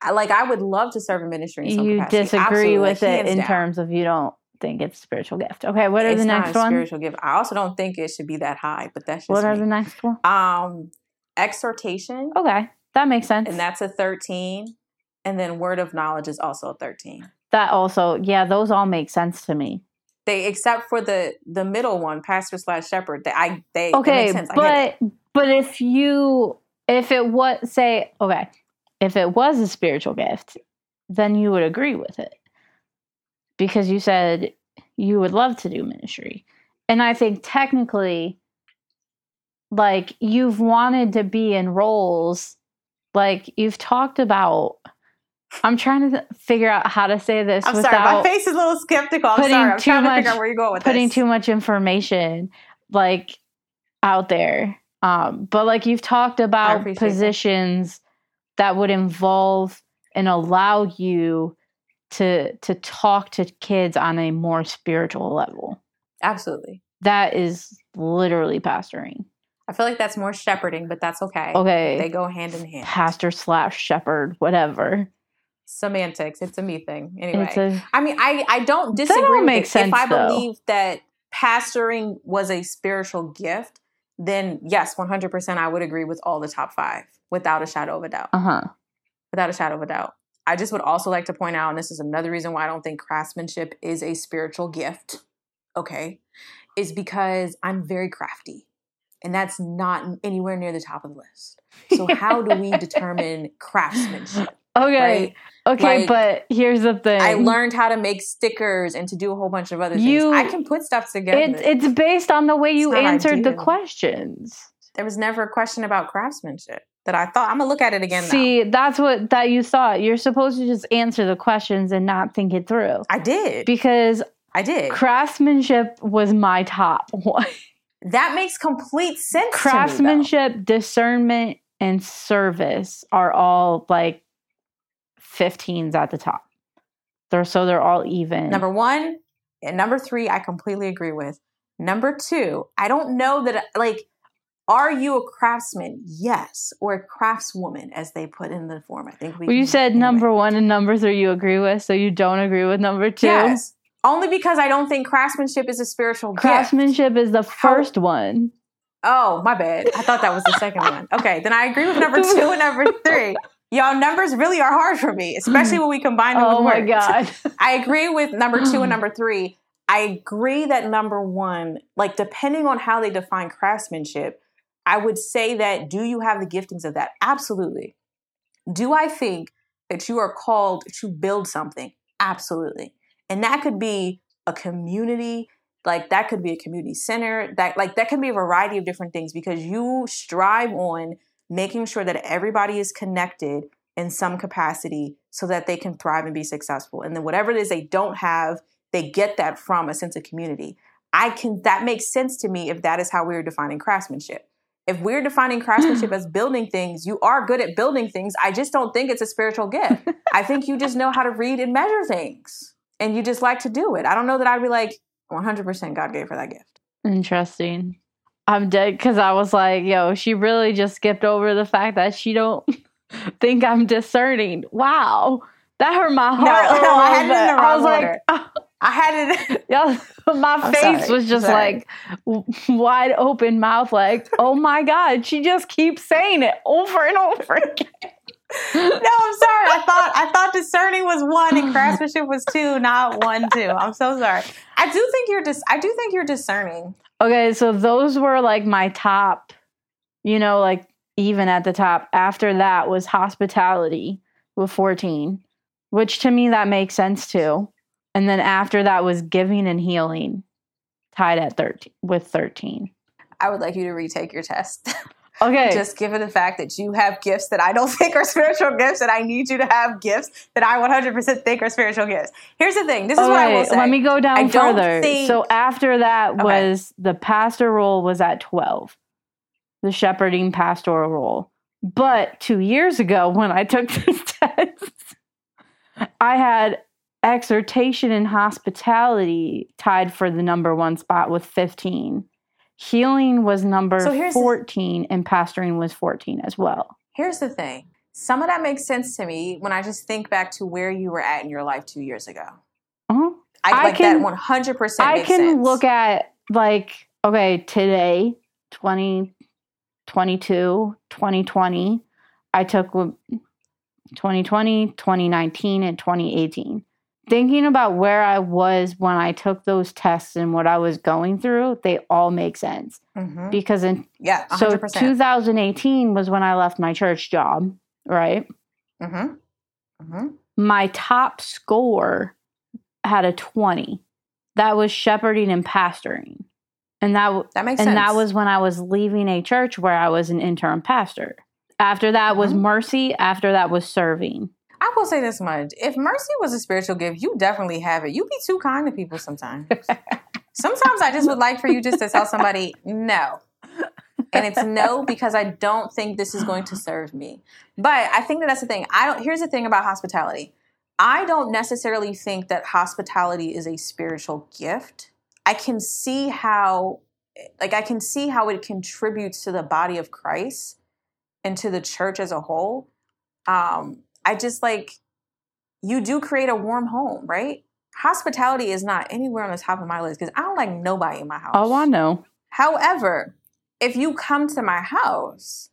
I, like I would love to serve in ministry. In some You capacity. disagree Absolutely, with it in down. terms of you don't think it's a spiritual gift. Okay, what are it's the next one? spiritual gift. I also don't think it should be that high, but that's just What are me. the next one? um exhortation, Okay, that makes sense. and that's a thirteen, and then word of knowledge is also a thirteen. that also, yeah, those all make sense to me. They except for the the middle one, pastor slash shepherd. They I they Okay, makes sense. I but but if you if it was say okay, if it was a spiritual gift, then you would agree with it because you said you would love to do ministry, and I think technically, like you've wanted to be in roles, like you've talked about. I'm trying to figure out how to say this I'm without sorry, my face is a little skeptical. I'm putting sorry. I'm too trying to much- figure out where you're going with putting this. too much information like out there um but like you've talked about appreciate that. positions that would involve and allow you to to talk to kids on a more spiritual level Absolutely. that is literally pastoring I feel like that's more shepherding, but that's okay. okay They go hand in hand. pastor slash shepherd whatever Semantics. It's a me thing. Anyway. it's a I mean, I, I don't That disagree all with makes it. sense, if I though. believe that pastoring was a spiritual gift, then yes, 100% I would agree with all the top five without a shadow of a doubt. uh-huh Without a shadow of a doubt. I just would also like to point out, and this is another reason why I don't think craftsmanship is a spiritual gift, okay, is because I'm very crafty. And that's not anywhere near the top of the list. So, how do we determine craftsmanship? okay Right? okay Like, but here's the thing I learned how to make stickers and to do a whole bunch of other You- things. I can put stuff together. It, it's based on the way you answered the questions. there was never a question about craftsmanship that I thought. I'm gonna look at it again. See, that's what that you thought. You're supposed to just answer the questions and not think it through. I did. Because I did. craftsmanship was my top one. that makes complete sense. to me, craftsmanship, discernment, and service are all like 15s at the top. They're so they're all even. Number one and number three, I completely agree with. Number two, I don't know that like. Are you a craftsman? Yes, or a craftswoman, as they put in the form. I think we. well, you said anyway. number one and number three you agree with, so you don't agree with number two. Yes, only because I don't think craftsmanship is a spiritual gift. Craftsmanship is the How- first one. Oh, my bad. I thought that was the second one. Okay, then I agree with number two and number three. Y'all, numbers really are hard for me, especially when we combine them Oh with my words. god. I agree with number two and number three. I agree that number one, like depending on how they define craftsmanship, I would say that do you have the giftings of that? Absolutely. Do I think that you are called to build something? Absolutely. And that could be a community, like that could be a community center, that like that could be a variety of different things because you strive on making sure that everybody is connected in some capacity so that they can thrive and be successful. And then whatever it is they don't have, they get that from a sense of community. I can that makes sense to me if that is how we're defining craftsmanship. If we're defining craftsmanship as building things, you are good at building things. I just don't think it's a spiritual gift. I think you just know how to read and measure things and you just like to do it. I don't know that I'd be like 100% God gave her that gift. Interesting. I'm dead because I was like, yo, she really just skipped over the fact that she don't think I'm discerning. Wow. That hurt my heart. no, a I little had it in bit. the I was wrong like, "Oh, I had it. Yeah, my I'm face sorry. was just Sorry. like wide open mouth, like, oh my God, she just keeps saying it over and over again. No, I'm sorry. I thought I thought discerning was one and craftsmanship was two, not one two. I'm so sorry. I do think you're dis- I do think you're discerning. Okay, so those were like my top, you know, like even at the top. After that was hospitality with 14, which to me that makes sense too. And then after that was giving and healing, tied at 13 with 13. I would like you to retake your test. Okay. Just given the fact that you have gifts that I don't think are spiritual gifts, and I need you to have gifts that I 100% think are spiritual gifts. Here's the thing. This is what I will Okay, say. let me go down I further. think- So after that Okay. was the pastor role was at 12. The shepherding pastoral role. But 2 years ago when I took this test, I had exhortation and hospitality tied for the number 1 spot with 15. Healing was number So here's the- 14 and pastoring was 14 as well. Here's the thing. Some of that makes sense to me when I just think back to where you were at in your life two years ago. Uh-huh. I, I can- that 100% I can sense. look at like okay today 2022 2020 I took w- 2020 2019 and 2018 thinking about where I was when I took those tests and what I was going through they all make sense Mhm. because in Yeah, 100%. so 2018 was when I left my church job right mm-hmm. Mm-hmm. my top score had a 20 that was shepherding and pastoring and that That makes and sense. that was when i was leaving a church where i was an interim pastor after that was Mhm. mercy after that was serving I will say this much. If mercy was a spiritual gift, you definitely have it. You be too kind to people sometimes. sometimes I just would like for you just to tell somebody no. And it's no because I don't think this is going to serve me. But I think that that's the thing. I don't here's the thing about hospitality. I don't necessarily think that hospitality is a spiritual gift. I can see how like I can see how it contributes to the body of Christ and to the church as a whole. Um I just like you do create a warm home, right? Hospitality is not anywhere on the top of my list because I don't like nobody in my house. oh i know However, if you come to my house,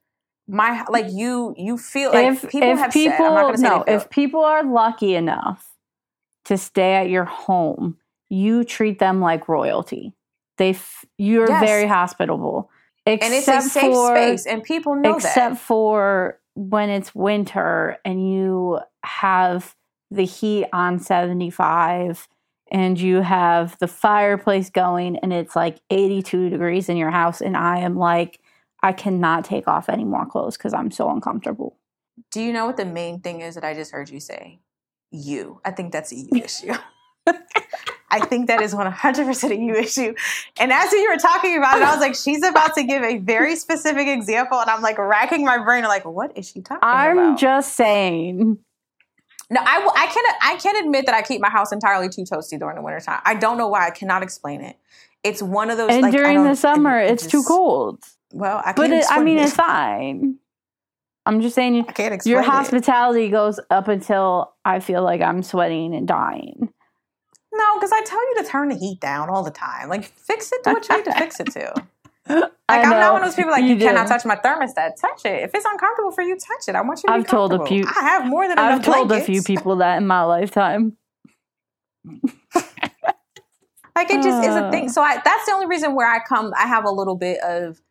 my like you you feel like if people if have people said, I'm not gonna say no if people are lucky enough to stay at your home you treat them like royalty they f- you're Yes. very hospitable and it's a safe for space and people know except that. for when it's winter and you have the heat on 75 and you have the fireplace going and it's like 82 degrees in your house and I am like I cannot take off any more clothes cuz I'm so uncomfortable. Do you know what the main thing is that I just heard you say? You. I think that's a you issue. I think that is 100% a you issue. And as you were talking about it, I was like, she's about to give a very specific example. And I'm like racking my brain, like, what is she talking about? I'm just saying No, I, I can I can admit that I keep my house entirely too toasty during the wintertime. I don't know why. I cannot explain it. It's one of those. and like, I during the summer it it's too cold. Well, I can't. But it, I mean it. it's fine. I'm just saying I can't explain your it. hospitality goes up until I feel like I'm sweating and dying. No, because I tell you to turn the heat down all the time. Like fix it to what you need to fix it to. Like I'm not one of those people like you, do. cannot touch my thermostat. Touch it. If it's uncomfortable for you, touch it. I want you to I've told a few- I have more than enough I've told a few people that in my lifetime. Like it just is a Uh. thing. So I, that's the only reason where I come. I have a little bit of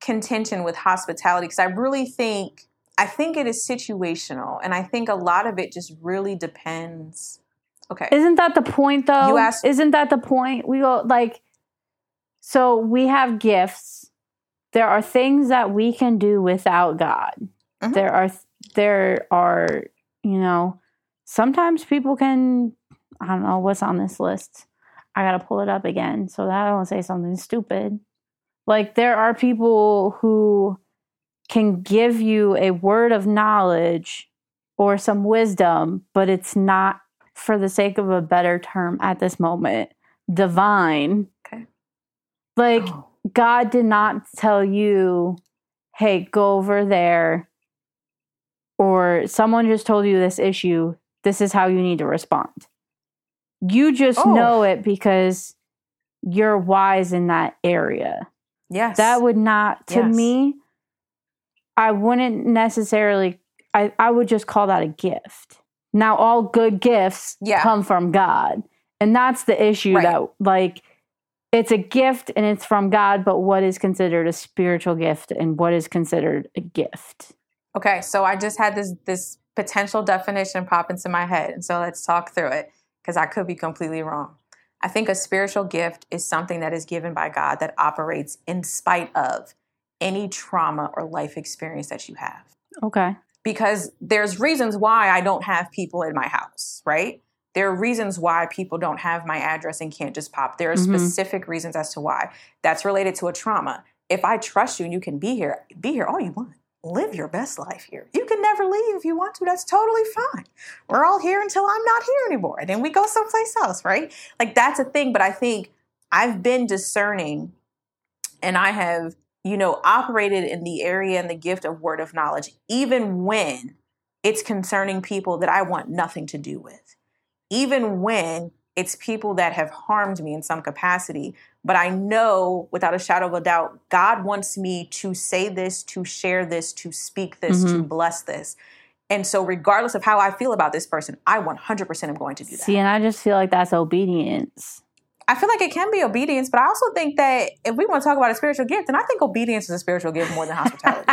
contention with hospitality because I really think I think it is situational, and I think a lot of it just really depends. Okay, Isn't that the point though? You asked- Isn't that the point? We go like so we have gifts. There are things that we can do without God. Mhm. There are there are, you know, sometimes people can I don't know what's on this list. I got to pull it up again so that I don't say something stupid. Like there are people who can give you a word of knowledge or some wisdom, but it's not for the sake of a better term at this moment, divine. Okay. Like Oh. God did not tell you, hey, go over there, or someone just told you this issue. This is how you need to respond. You just Oh. know it because you're wise in that area. Yes. That would not, to Yes. me, I wouldn't necessarily, I, I would just call that a gift. Now, all good gifts Yeah. come from God. And that's the issue Right. that, like, it's a gift and it's from God, but what is considered a spiritual gift and what is considered a gift? Okay, so I just had this this potential definition pop into my head, and so let's talk through it because I could be completely wrong. I think a spiritual gift is something that is given by God that operates in spite of any trauma or life experience that you have. Okay. Because there's reasons why I don't have people in my house, right? There are reasons why people don't have my address and can't just pop. There are Mhm. specific reasons as to why. That's related to a trauma. If I trust you and you can be here, be here all you want. Live your best life here. You can never leave if you want to. That's totally fine. We're all here until I'm not here anymore. And then we go someplace else, right? Like that's a thing. But I think I've been discerning and I have, you know, operated in the area and the gift of word of knowledge, even when it's concerning people that I want nothing to do with, even when it's people that have harmed me in some capacity. But I know without a shadow of a doubt, God wants me to say this, to share this, to speak this, to mm-hmm. bless this. And so, regardless of how I feel about this person, I 100% am going to do that. See, and I just feel like that's obedience. I feel like it can be obedience, but I also think that if we want to talk about a spiritual gift, then I think obedience is a spiritual gift more than hospitality.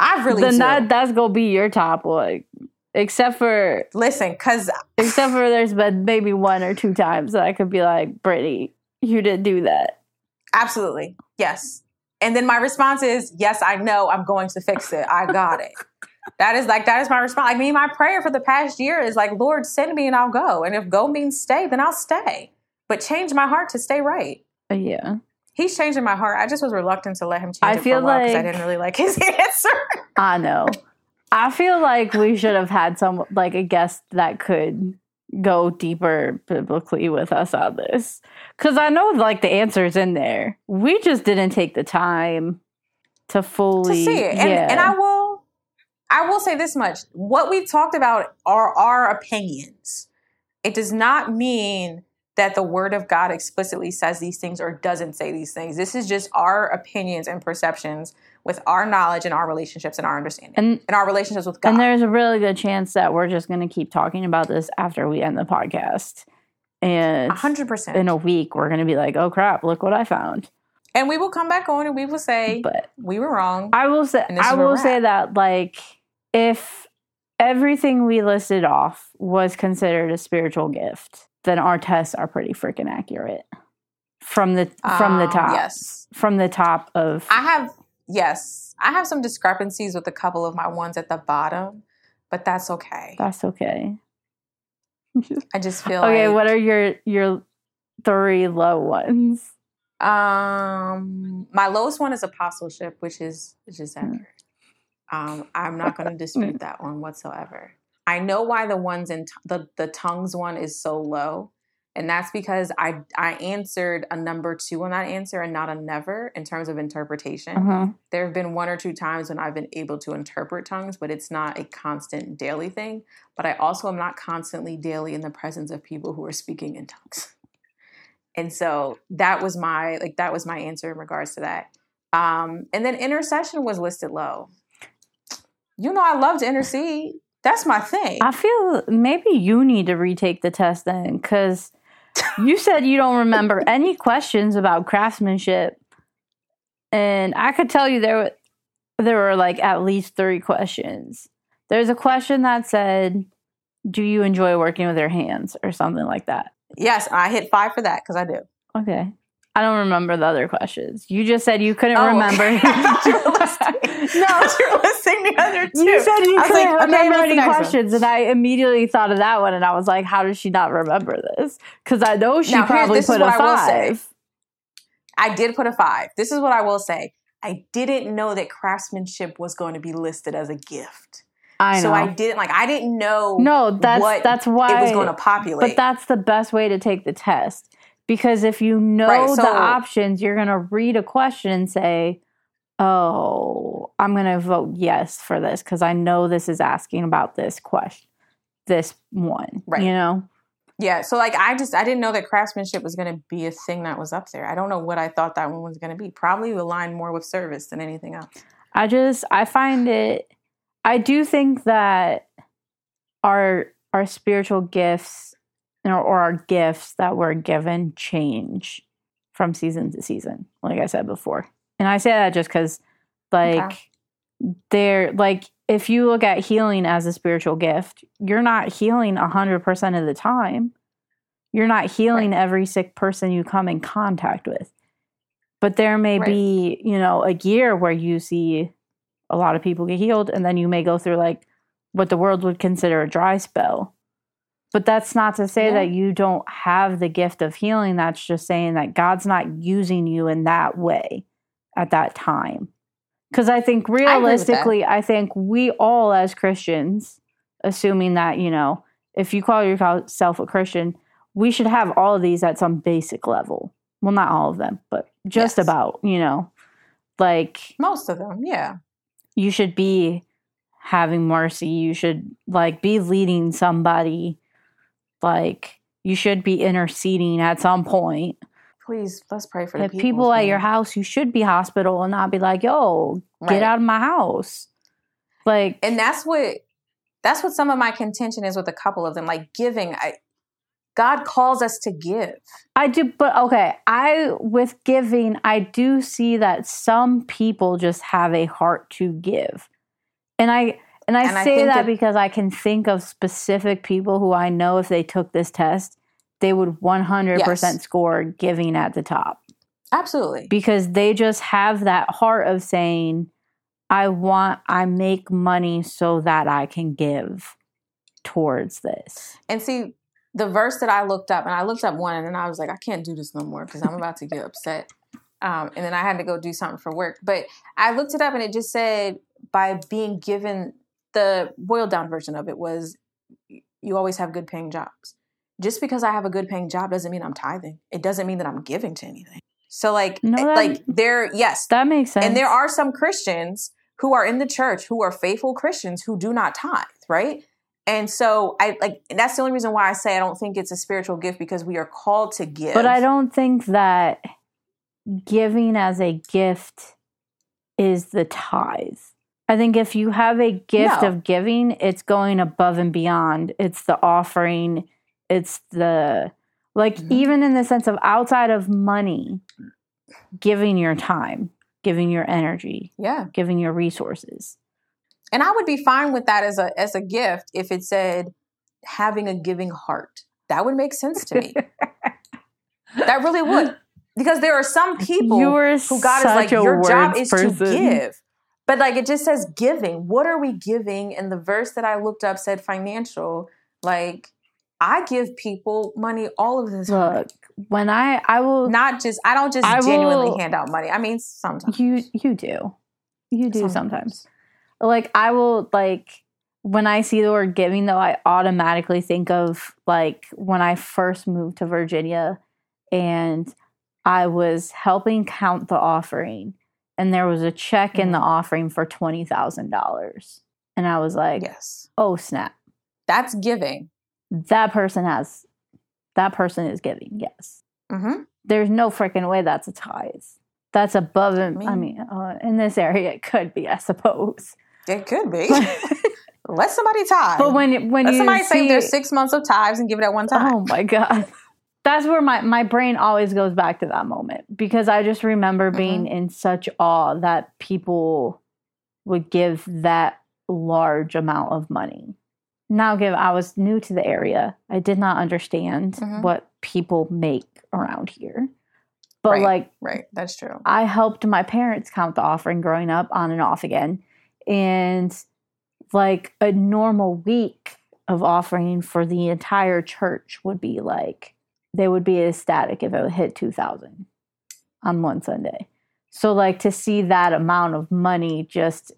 I really then that that's gonna be your top one. Except for Listen, because except for there's been maybe one or two times that I could be like, Brittany, you didn't do that. absolutely, yes. And then my response is, yes, I know I'm going to fix it. I got it. That is like that is my response. Like me, my prayer for the past year is like, Lord, send me and I'll go. And if go means stay, then I'll stay. But change my heart to stay right. Uh, yeah. He's changing my heart. I just was reluctant to let him change I it feel for a because I didn't really like his answer. I know. I feel like we should have had some like a guest that could go deeper biblically with us on this. Cause I know like the answer's in there. We just didn't take the time to to fully see it. And, yeah. and I will I will say this much. What we've talked about are our opinions. It does not mean that the word of God explicitly says these things or doesn't say these things. This is just our opinions and perceptions with our knowledge and our relationships and our understanding and and our relationships with God. And there's a really good chance that we're just going to keep talking about this after we end the podcast. And hundred percent. in a week, we're going to be like, oh crap, look what I found. And we will come back on and we will say But we were wrong. I will say, I will say at. that like if everything we listed off was considered a spiritual gift, then our tests are pretty freaking accurate from the from the Um, top. Yes. from the top of I have yes, I have some discrepancies with a couple of my ones at the bottom, but that's okay. that's okay. I just feel Okay, like what are your your three low ones? Um, my lowest one is apostleship, which is which is Hmm. accurate. Um, I'm not going to dispute that one whatsoever. I know why the ones in t- the the tongues one is so low, and that's because I I answered a number two on that answer and not a never in terms of interpretation. Uh-huh. There have been one or two times when I've been able to interpret tongues, but it's not a constant daily thing. But I also am not constantly daily in the presence of people who are speaking in tongues. And so that was my like that was my answer in regards to that. Um, and then intercession was listed low. You know, I love to intercede. That's my thing. I feel maybe you need to retake the test then, because you said you don't remember any questions about craftsmanship, and I could tell you there were there were like at least three questions. There's a question that said, "Do you enjoy working with your hands?" or something like that. yes, I hit five for that because I do. Okay. I don't remember the other questions. You just said you couldn't Oh, remember. okay. I thought you no, you were listing the other two. You said you couldn't like, okay, remember what's the any next one? questions, and I immediately thought of that one, and I was like, "How does she not remember this?" Because I know she Now, probably this is put a what I will five. I did put a five. This is what I will say. I didn't know that craftsmanship was going to be listed as a gift. I know. So I didn't like I didn't know no, that's what that's why it was going to populate. But that's the best way to take the test because if you know Right, the options, you're going to read a question and say, "Oh, I'm going to vote yes for this because I know this is asking about this question, this one." Right. You know. Yeah, so like I just I didn't know that craftsmanship was going to be a thing that was up there. I don't know what I thought that one was going to be. Probably aligned more with service than anything else. I just I find it I do think that our our spiritual gifts or, or our gifts that we're given change from season to season, like I said before. And I say that just because like Okay. they're like if you look at healing as a spiritual gift, you're not healing 100% of the time. You're not healing every sick person you come in contact with. But there may Right. be, you know, a year where you see a lot of people get healed and then you may go through like what the world would consider a dry spell. But that's not to say Yeah. that you don't have the gift of healing. That's just saying that God's not using you in that way at that time. Because I think realistically, I, think we all as Christians, assuming that, you know, if you call yourself a Christian, we should have all of these at some basic level. Well, not all of them, but just Yes. about, you know, like Most of them, yeah. you should be having mercy. You should like be leading somebody. Like you should be interceding at some point. Please, let's pray for the people. people at your house, you should be hospital and not be like, "Yo, Right. get out of my house." Like, and that's what that's what some of my contention is with a couple of them like giving i god calls us to give I do, but okay. I with giving, I do see that some people just have a heart to give, and I and I And say think that, that- because I can think of specific people who I know if they took this test, they would one hundred percent Yes. score giving at the top absolutely because they just have that heart of saying, "I want, I make money so that I can give towards this." and see the verse that i looked up and i looked up one and then i was like i can't do this no more because i'm about to get upset um, and then i had to go do something for work but i looked it up and it just said by being given the boiled down version of it was you always have good paying jobs just because i have a good paying job doesn't mean i'm tithing it doesn't mean that i'm giving to anything so like No, that- like there yes That makes sense. And there are some Christians who are in the church who are faithful Christians who do not tithe, right? And so I like that's the only reason why I say I don't think it's a spiritual gift because we are called to give. But I don't think that giving as a gift is the tithe. I think if you have a gift No. of giving, it's going above and beyond. It's the offering, it's the like Mhm. even in the sense of outside of money, giving your time, giving your energy, Yeah. giving your resources. And I would be fine with that as a as a gift if it said having a giving heart. That would make sense to me. that really would. Because there are some people who God is like, your job is to give. But like it just says giving. What are we giving? And the verse that I looked up said financial. Like I give people money all of the time. Look, when I I will Not just I don't just I genuinely will- hand out money. I mean sometimes. You you do. You do sometimes. Sometimes. Like I will like when I see the word giving though, I automatically think of like when I first moved to Virginia and I was helping count the offering and there was a check in the Mm-hmm. offering for twenty thousand dollars. And I was like, Yes. oh snap. That's giving. That person has that person is giving, yes. hmm there's no freaking way that's a tithe. That's above and I mean- mean, uh, in this area it could be, I suppose. It could be. Let somebody tithe. but when when Let you somebody see, save their six months of tithes and give it at one time. oh my god, that's where my my brain always goes back to that moment because I just remember being in such awe that people would give that large amount of money. Now, give I was new to the area, I did not understand Mhm. what people make around here, but Right. like Right. That's true. I helped my parents count the offering growing up on and off again. And like a normal week of offering for the entire church would be like, they would be ecstatic if it would hit 2000 on one Sunday. So, like, to see that amount of money just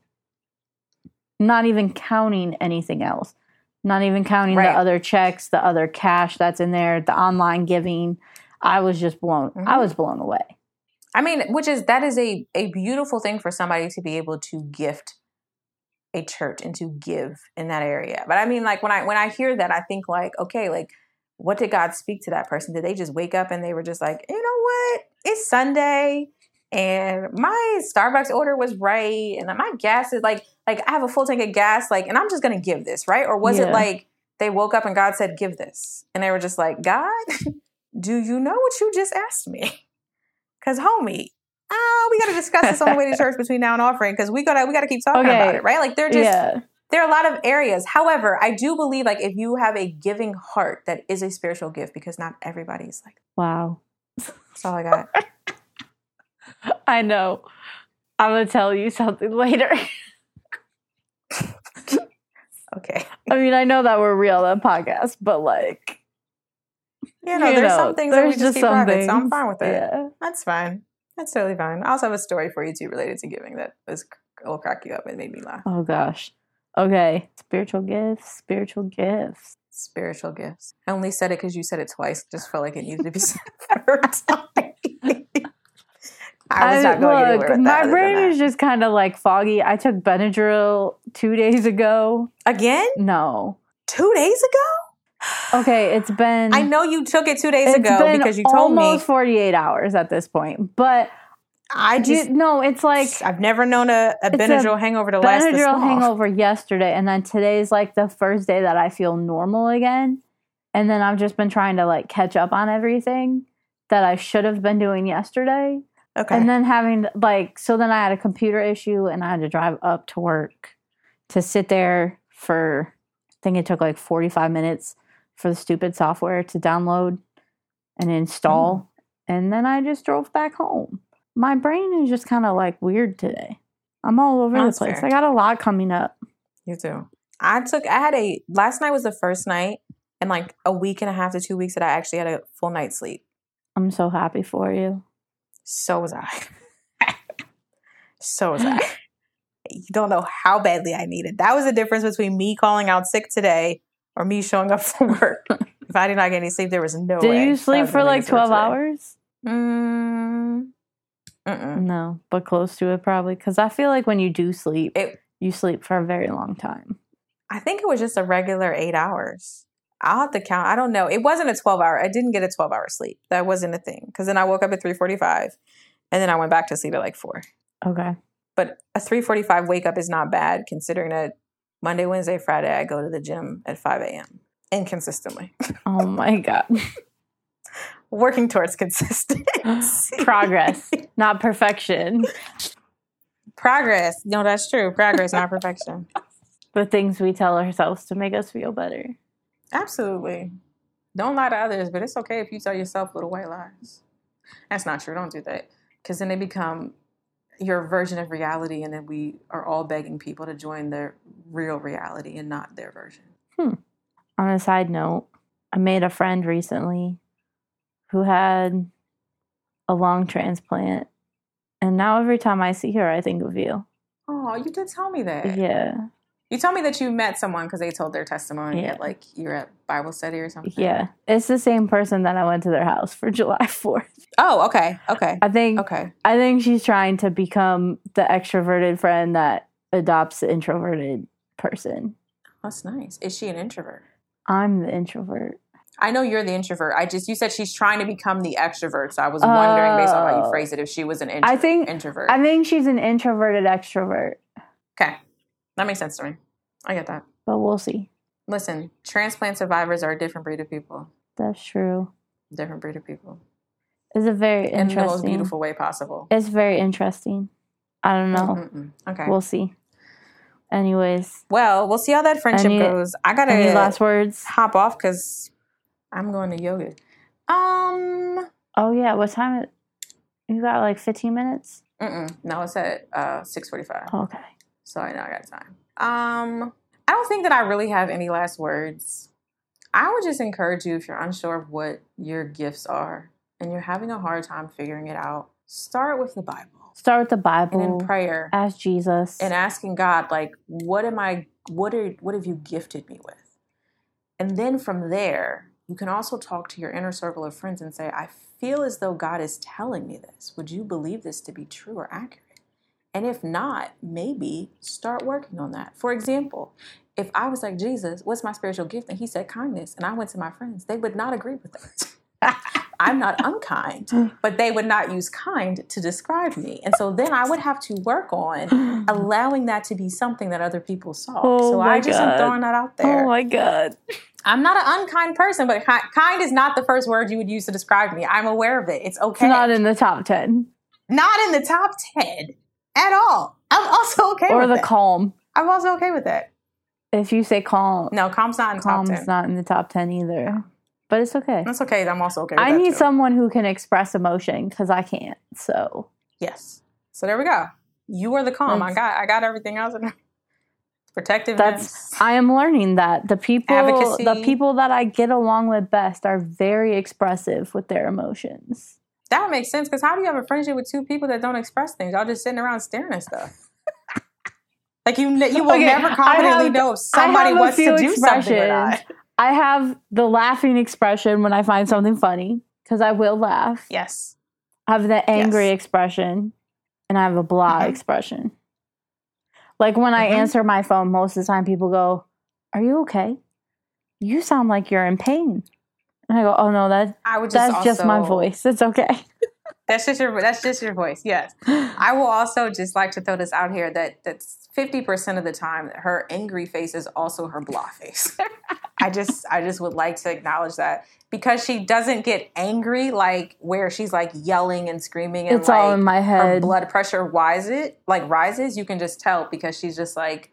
not even counting anything else, not even counting Right. the other checks, the other cash that's in there, the online giving. I was just blown. I Mhm. was blown away. I mean, which is that is a a beautiful thing for somebody to be able to gift a church and to give in that area. But I mean, like when I when I hear that, I think like, okay, like what did God speak to that person? Did they just wake up and they were just like, you know what? It's Sunday and my Starbucks order was right and my gas is like like I have a full tank of gas like and I'm just going to give this, right? Or was Yeah. it like they woke up and God said give this and they were just like, "God, do you know what you just asked me?" Cuz homie, oh, we got to discuss this on the way to church between now and offering cuz we got to we got to keep talking Okay. about it, right? Like they're just yeah. There are a lot of areas. However, I do believe like if you have a giving heart, that is a spiritual gift because not everybody's like. Wow. That's all I got. I know. I'm gonna tell you something later. Okay. I mean, I know that we're real on podcast, but like, You know, you there's know, some things that we there's just keep private, so I'm fine with it. Yeah. That's fine. That's totally fine. I also have a story for you too related to giving that was will crack you up and made me laugh. Oh gosh. Okay. Spiritual gifts. Spiritual gifts. Spiritual gifts. I only said it because you said it twice. Just felt like it needed to be said a third time. I was not going anywhere my brain is just kind of like foggy. I took Benadryl two days ago. again No. two days ago. Okay, it's been. I know you took it two days ago because you told me. almost 48 hours at this point. But I just no, it's like I've never known a, a It's a Benadryl hangover to last this Benadryl hangover yesterday, and then today's like the first day that I feel normal again. And then I've just been trying to like catch up on everything that I should have been doing yesterday. Okay. And then having like, so then I had a computer issue and I had to drive up to work to sit there for, I think it took like 45 minutes for the stupid software to download and install. Oh. And then I just drove back home. My brain is just kind of like weird today. I'm all over That's the place. fair. I got a lot coming up. you too. I took. I had a last night was the first night in like a week and a half to two weeks that I actually had a full night's sleep. I'm so happy for you. So was I. so was I. You don't know how badly I needed. That was the difference between me calling out sick today or me showing up for work. if I did not get any sleep, there was no Did way you sleep for like it to work 12 hours? Mm, mm-mm. No, but close to it probably. Because I feel like when you do sleep, It- you sleep for a very long time. I think it was just a regular eight hours. I'll have to count. I don't know. It wasn't a 12 hour. I didn't get a 12 hour sleep. That wasn't a thing. Because then I woke up at 345 and then I went back to sleep at like four. Okay. But a 345 wake up is not bad considering that Monday, Wednesday, Friday, I go to the gym at 5 a.m. inconsistently. Oh my God. Working towards consistency. Progress, not perfection. Progress. No, that's true. Progress, not perfection. The things we tell ourselves to make us feel better. Absolutely. Don't lie to others, but it's okay if you tell yourself little white lies. That's not true. Don't do that. Because then they become your version of reality, and then we are all begging people to join their real reality and not their version. Hmm. On a side note, I made a friend recently who had a lung transplant. And now every time I see her, I think of you. Oh, you did tell me that. Yeah. You told me that you met someone because they told their testimony Yeah. at like you're at Bible study or something. Yeah. It's the same person that I went to their house for July 4th. Oh, okay. Okay. I think Okay. I think she's trying to become the extroverted friend that adopts the introverted person. That's nice. Is she an introvert? I'm the introvert. I know you're the introvert. I just you said she's trying to become the extrovert, so I was wondering based on how you oh. phrase it if she was an intro- I think- introvert. I think she's an introverted extrovert, okay, that makes sense to me. I get that. but we'll see. Listen, transplant survivors are a different breed of people. That's true. Different breed of people It's a very in the most interesting. beautiful way possible. It's very interesting. I don't know. Mm-mm-mm. Okay. We'll see. Anyways, well, we'll see how that friendship Any- goes. I gotta last words? hop off because I'm going to yoga. Um. Oh yeah, what time? It, you got like 15 minutes. Mm-mm. No, it's at uh, six forty-five. Okay. So I know I got time. Um, I don't think that I really have any last words. I would just encourage you if you're unsure of what your gifts are and you're having a hard time figuring it out, start with the Bible Start with the Bible and in prayer Ask Jesus. and asking God, like, what am I? What are? What have you gifted me with? And then from there, you can also talk to your inner circle of friends and say, I feel as though God is telling me this. Would you believe this to be true or accurate? And if not, maybe start working on that. For example, if I was like, Jesus, what's my spiritual gift? And he said kindness. And I went to my friends, they would not agree with that. I'm not unkind, but they would not use kind to describe me. And so then I would have to work on allowing that to be something that other people saw. Oh so I just am throwing that out there. Oh my god. I'm not an unkind person, but ki- kind is not the first word you would use to describe me. I'm aware of it. It's It's okay. not in the top 10. Not in the top 10 at all. I'm also okay or the it. calm. I'm also okay with it. If you say calm, No, calm's not in the top calm's 10. not in the top 10 either. But it's okay. That's okay. I'm also okay with I need too. someone who can express emotion because I can't. So Yes. So there we go. You are the calm. I got I got everything else. In Protectiveness. that's I am learning that the people Advocacy. the people that I get along with best are very expressive with their emotions. that would make sense because how do you have a friendship with two people that don't express things? Y'all just sitting around staring at stuff. like you, you will Okay, never confidently have- know if somebody wants to do something or not. I have the laughing expression when I find something funny because I will laugh. Yes. I have the angry Yes. expression and I have a blah Mhm. expression. Like when I Mhm. answer my phone, most of the time people go, Are you okay? You sound like you're in pain. And I go, Oh no, that I would just that's just my voice. It's okay. That's just your that's just your voice. Yes. I will also just like to throw this out here that that's fifty percent of the time her angry face is also her blah face. I just I just would like to acknowledge that because she doesn't get angry like where she's like yelling and screaming and it's like all in my head. her blood pressure rises like rises. You can just tell because she's just like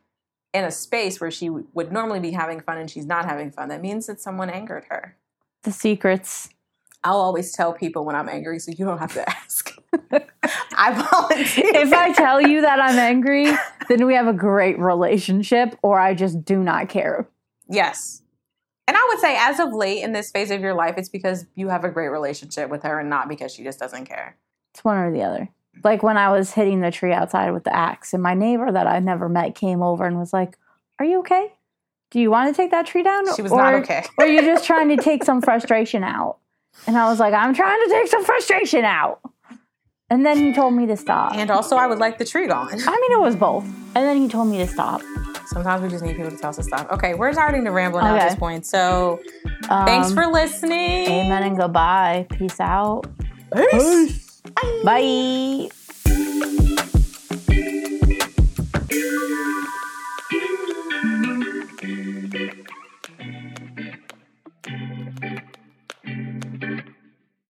in a space where she w- would normally be having fun and she's not having fun. That means that someone angered her. The secrets. I'll always tell people when I'm angry, so you don't have to ask. I volunteer. If I tell you that I'm angry, then we have a great relationship, or I just do not care. Yes. And I would say, as of late in this phase of your life, it's because you have a great relationship with her and not because she just doesn't care. It's one or the other. Like when I was hitting the tree outside with the axe, and my neighbor that I never met came over and was like, Are you okay? Do you want to take that tree down? She was or, not okay. or you're just trying to take some frustration out? And I was like, I'm trying to take some frustration out. And then he told me to stop. And also, I would like the tree gone. I mean, it was both. And then he told me to stop. Sometimes we just need people to tell us to stop. Okay, we're starting to ramble now at this point. So Um, thanks for listening. Amen and goodbye. Peace out. Peace. Bye.